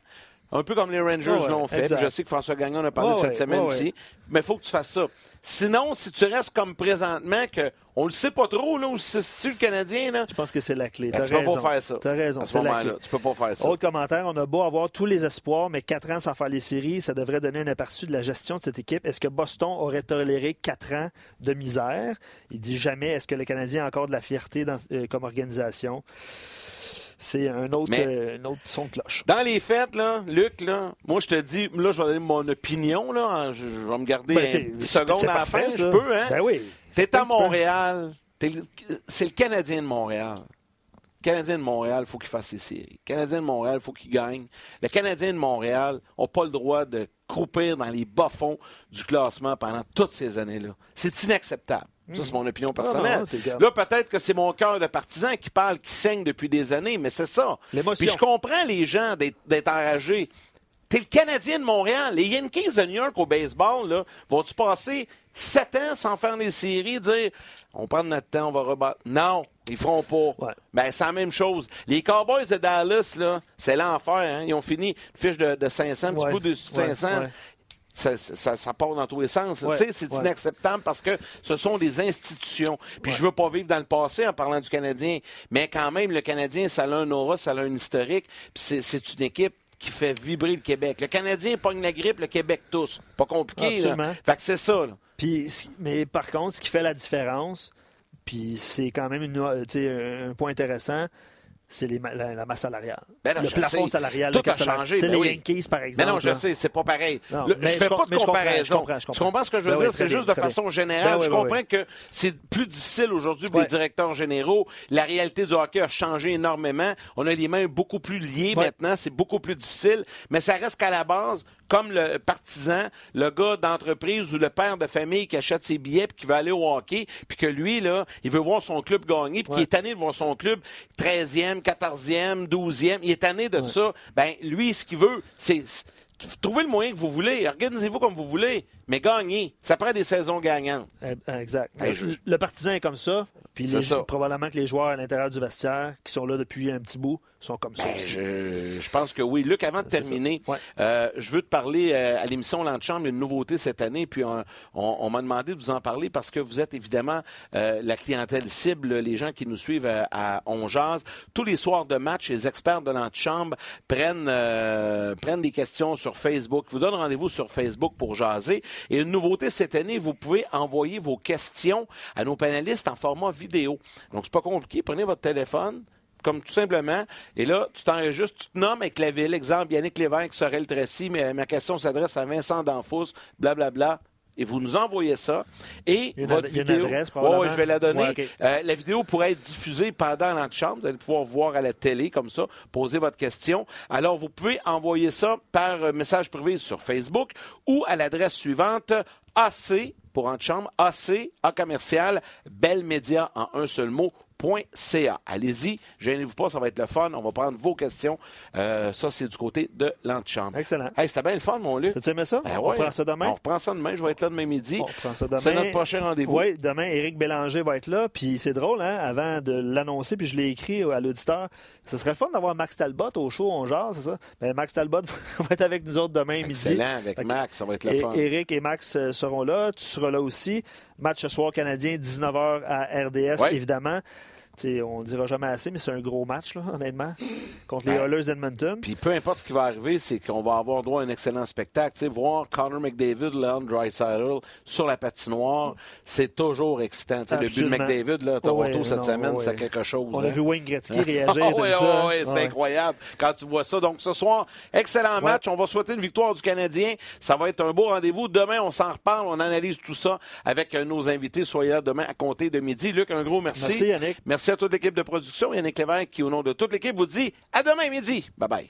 A: un peu comme les Rangers l'ont fait. Je sais que François Gagnon en a parlé cette semaine ci mais il faut que tu fasses ça. Sinon, si tu restes comme présentement, que on le sait pas trop, là, si c'est le Canadien, là.
B: Je pense que c'est la clé.
A: Ben, tu peux pas faire ça.
B: Tu as raison.
A: À ce moment-là, tu peux pas faire ça.
B: Autre commentaire, on a beau avoir tous les espoirs, mais quatre ans sans faire les séries, ça devrait donner un aperçu de la gestion de cette équipe. Est-ce que Boston aurait toléré quatre ans de misère? Il dit jamais. Est-ce que le Canadien a encore de la fierté dans, euh, comme organisation? C'est un autre, euh, autre son de cloche.
A: Dans les fêtes, là, Luc, là, moi, je te dis, là, je vais donner mon opinion, là. Je, vais me garder ben, une seconde à la fin, je peux, hein?
B: Ben oui.
A: T'es à Montréal. c'est le Canadien de Montréal. Le Canadien de Montréal, il faut qu'il fasse ses séries. Le Canadien de Montréal, il faut qu'il gagne. Le Canadien de Montréal n'a pas le droit de croupir dans les bas-fonds du classement pendant toutes ces années-là. C'est inacceptable. Ça, c'est mon opinion personnelle. là, peut-être que c'est mon cœur de partisan qui parle, qui saigne depuis des années, mais c'est ça. Puis je comprends les gens d'être enragés. T'es le Canadien de Montréal. Les Yankees de New York au baseball, là, vont-tu passer sept ans sans faire des séries, dire on prend notre temps, on va rebattre? Non, ils feront pas. Ben, c'est la même chose. Les Cowboys de Dallas, là, c'est l'enfer. Hein? Ils ont fini une fiche de, de 500, un petit peu de 500 ça, part dans tous les sens. C'est inacceptable parce que ce sont des institutions. Puis je veux pas vivre dans le passé en parlant du Canadien, mais quand même, le Canadien, ça a un aura, ça a un historique, puis c'est une équipe qui fait vibrer le Québec. Le Canadien pogne la grippe, le Québec tous. Pas compliqué. Fait que c'est ça.
B: Puis, mais par contre, ce qui fait la différence, puis c'est quand même un point intéressant, c'est la, masse salariale.
A: Ben
B: le plafond salarial.
A: Tout a changé.
B: Ben les Yankees, par exemple.
A: Mais non, je sais, c'est pas pareil. je ne fais pas de comparaison. Tu comprends ce que je veux ben dire? c'est juste de façon générale. je comprends que c'est plus difficile aujourd'hui pour les directeurs généraux. La réalité du hockey a changé énormément. On a les mains beaucoup plus liées maintenant. C'est beaucoup plus difficile. Mais ça reste qu'à la base, comme le partisan, le gars d'entreprise ou le père de famille qui achète ses billets puis qui veut aller au hockey, puis que lui, là, il veut voir son club gagner, puis qui est tanné de voir son club 13e, 14e, 12e, il est tanné de ça. Ben, lui, ce qu'il veut, c'est trouvez le moyen que vous voulez, organisez-vous comme vous voulez, mais gagnez. Ça prend des saisons gagnantes.
B: Eh, exact. Le partisan est comme ça, puis probablement que les joueurs à l'intérieur du vestiaire, qui sont là depuis un petit bout, sont comme ça. Ben,
A: je, pense que oui. Luc, avant de terminer, euh, je veux te parler euh, à l'émission L'Antichambre, une nouveauté cette année, puis on, m'a demandé de vous en parler parce que vous êtes évidemment euh, la clientèle cible, les gens qui nous suivent à, On Tous les soirs de match, les experts de l'Antichambre prennent, prennent des questions sur Facebook, vous donnent rendez-vous sur Facebook pour jaser. Et une nouveauté cette année, vous pouvez envoyer vos questions à nos panélistes en format vidéo. Donc, c'est pas compliqué. Prenez votre téléphone, comme tout simplement. Et là, tu t'enregistres, tu te nommes avec la ville. Exemple, Yannick Lévesque le Tracy, mais ma question s'adresse à Vincent Danfous, blablabla et vous nous envoyez ça. Et votre vidéo. je vais la donner. Euh, la vidéo pourrait être diffusée pendant l'antichambre. Vous allez pouvoir voir à la télé comme ça, poser votre question. Alors, vous pouvez envoyer ça par message privé sur Facebook ou à l'adresse suivante AC pour Antichambre, AC, A commercial, Belle Média en un seul mot, .ca. Allez-y, gênez-vous pas, ça va être le fun. On va prendre vos questions. Euh, ça, c'est du côté de l'antichambre.
B: Excellent.
A: Hey, c'était bien le fun, mon Luc.
B: Tu aimé ça? Ben on reprend ça demain?
A: On reprend ça demain. Je vais être là demain midi. On reprend ça demain. C'est notre prochain rendez-vous.
B: Oui, demain, Éric Bélanger va être là. Puis c'est drôle, hein, avant de l'annoncer, puis je l'ai écrit à l'auditeur, ce serait le fun d'avoir Max Talbot au show, on jase, c'est ça? Ben, Max Talbot va être avec nous autres demain midi.
A: Excellent, avec Max, ça va être le fun.
B: Éric et Max euh, seront là. Tu seras là aussi. Match ce soir canadien, 19h à RDS, évidemment on ne dira jamais assez, mais c'est un gros match, là, honnêtement, contre les Oilers d'Edmonton.
A: Puis peu importe ce qui va arriver, c'est qu'on va avoir droit à un excellent spectacle. voir Connor McDavid, Leon Dreisaitl sur la patinoire, c'est toujours excitant. le but de McDavid, là, Toronto cette semaine, c'est quelque chose.
B: On a hein. vu Wayne Gretzky réagir.
A: oui, oui, c'est incroyable quand tu vois ça. Donc ce soir, excellent match. On va souhaiter une victoire du Canadien. Ça va être un beau rendez-vous. Demain, on s'en reparle. On analyse tout ça avec nos invités. Soyez là demain à compter de midi. Luc, un gros merci.
B: Merci, Yannick.
A: Merci Merci à toute l'équipe de production. Yannick Lévesque qui, au nom de toute l'équipe, vous dit à demain midi. Bye bye.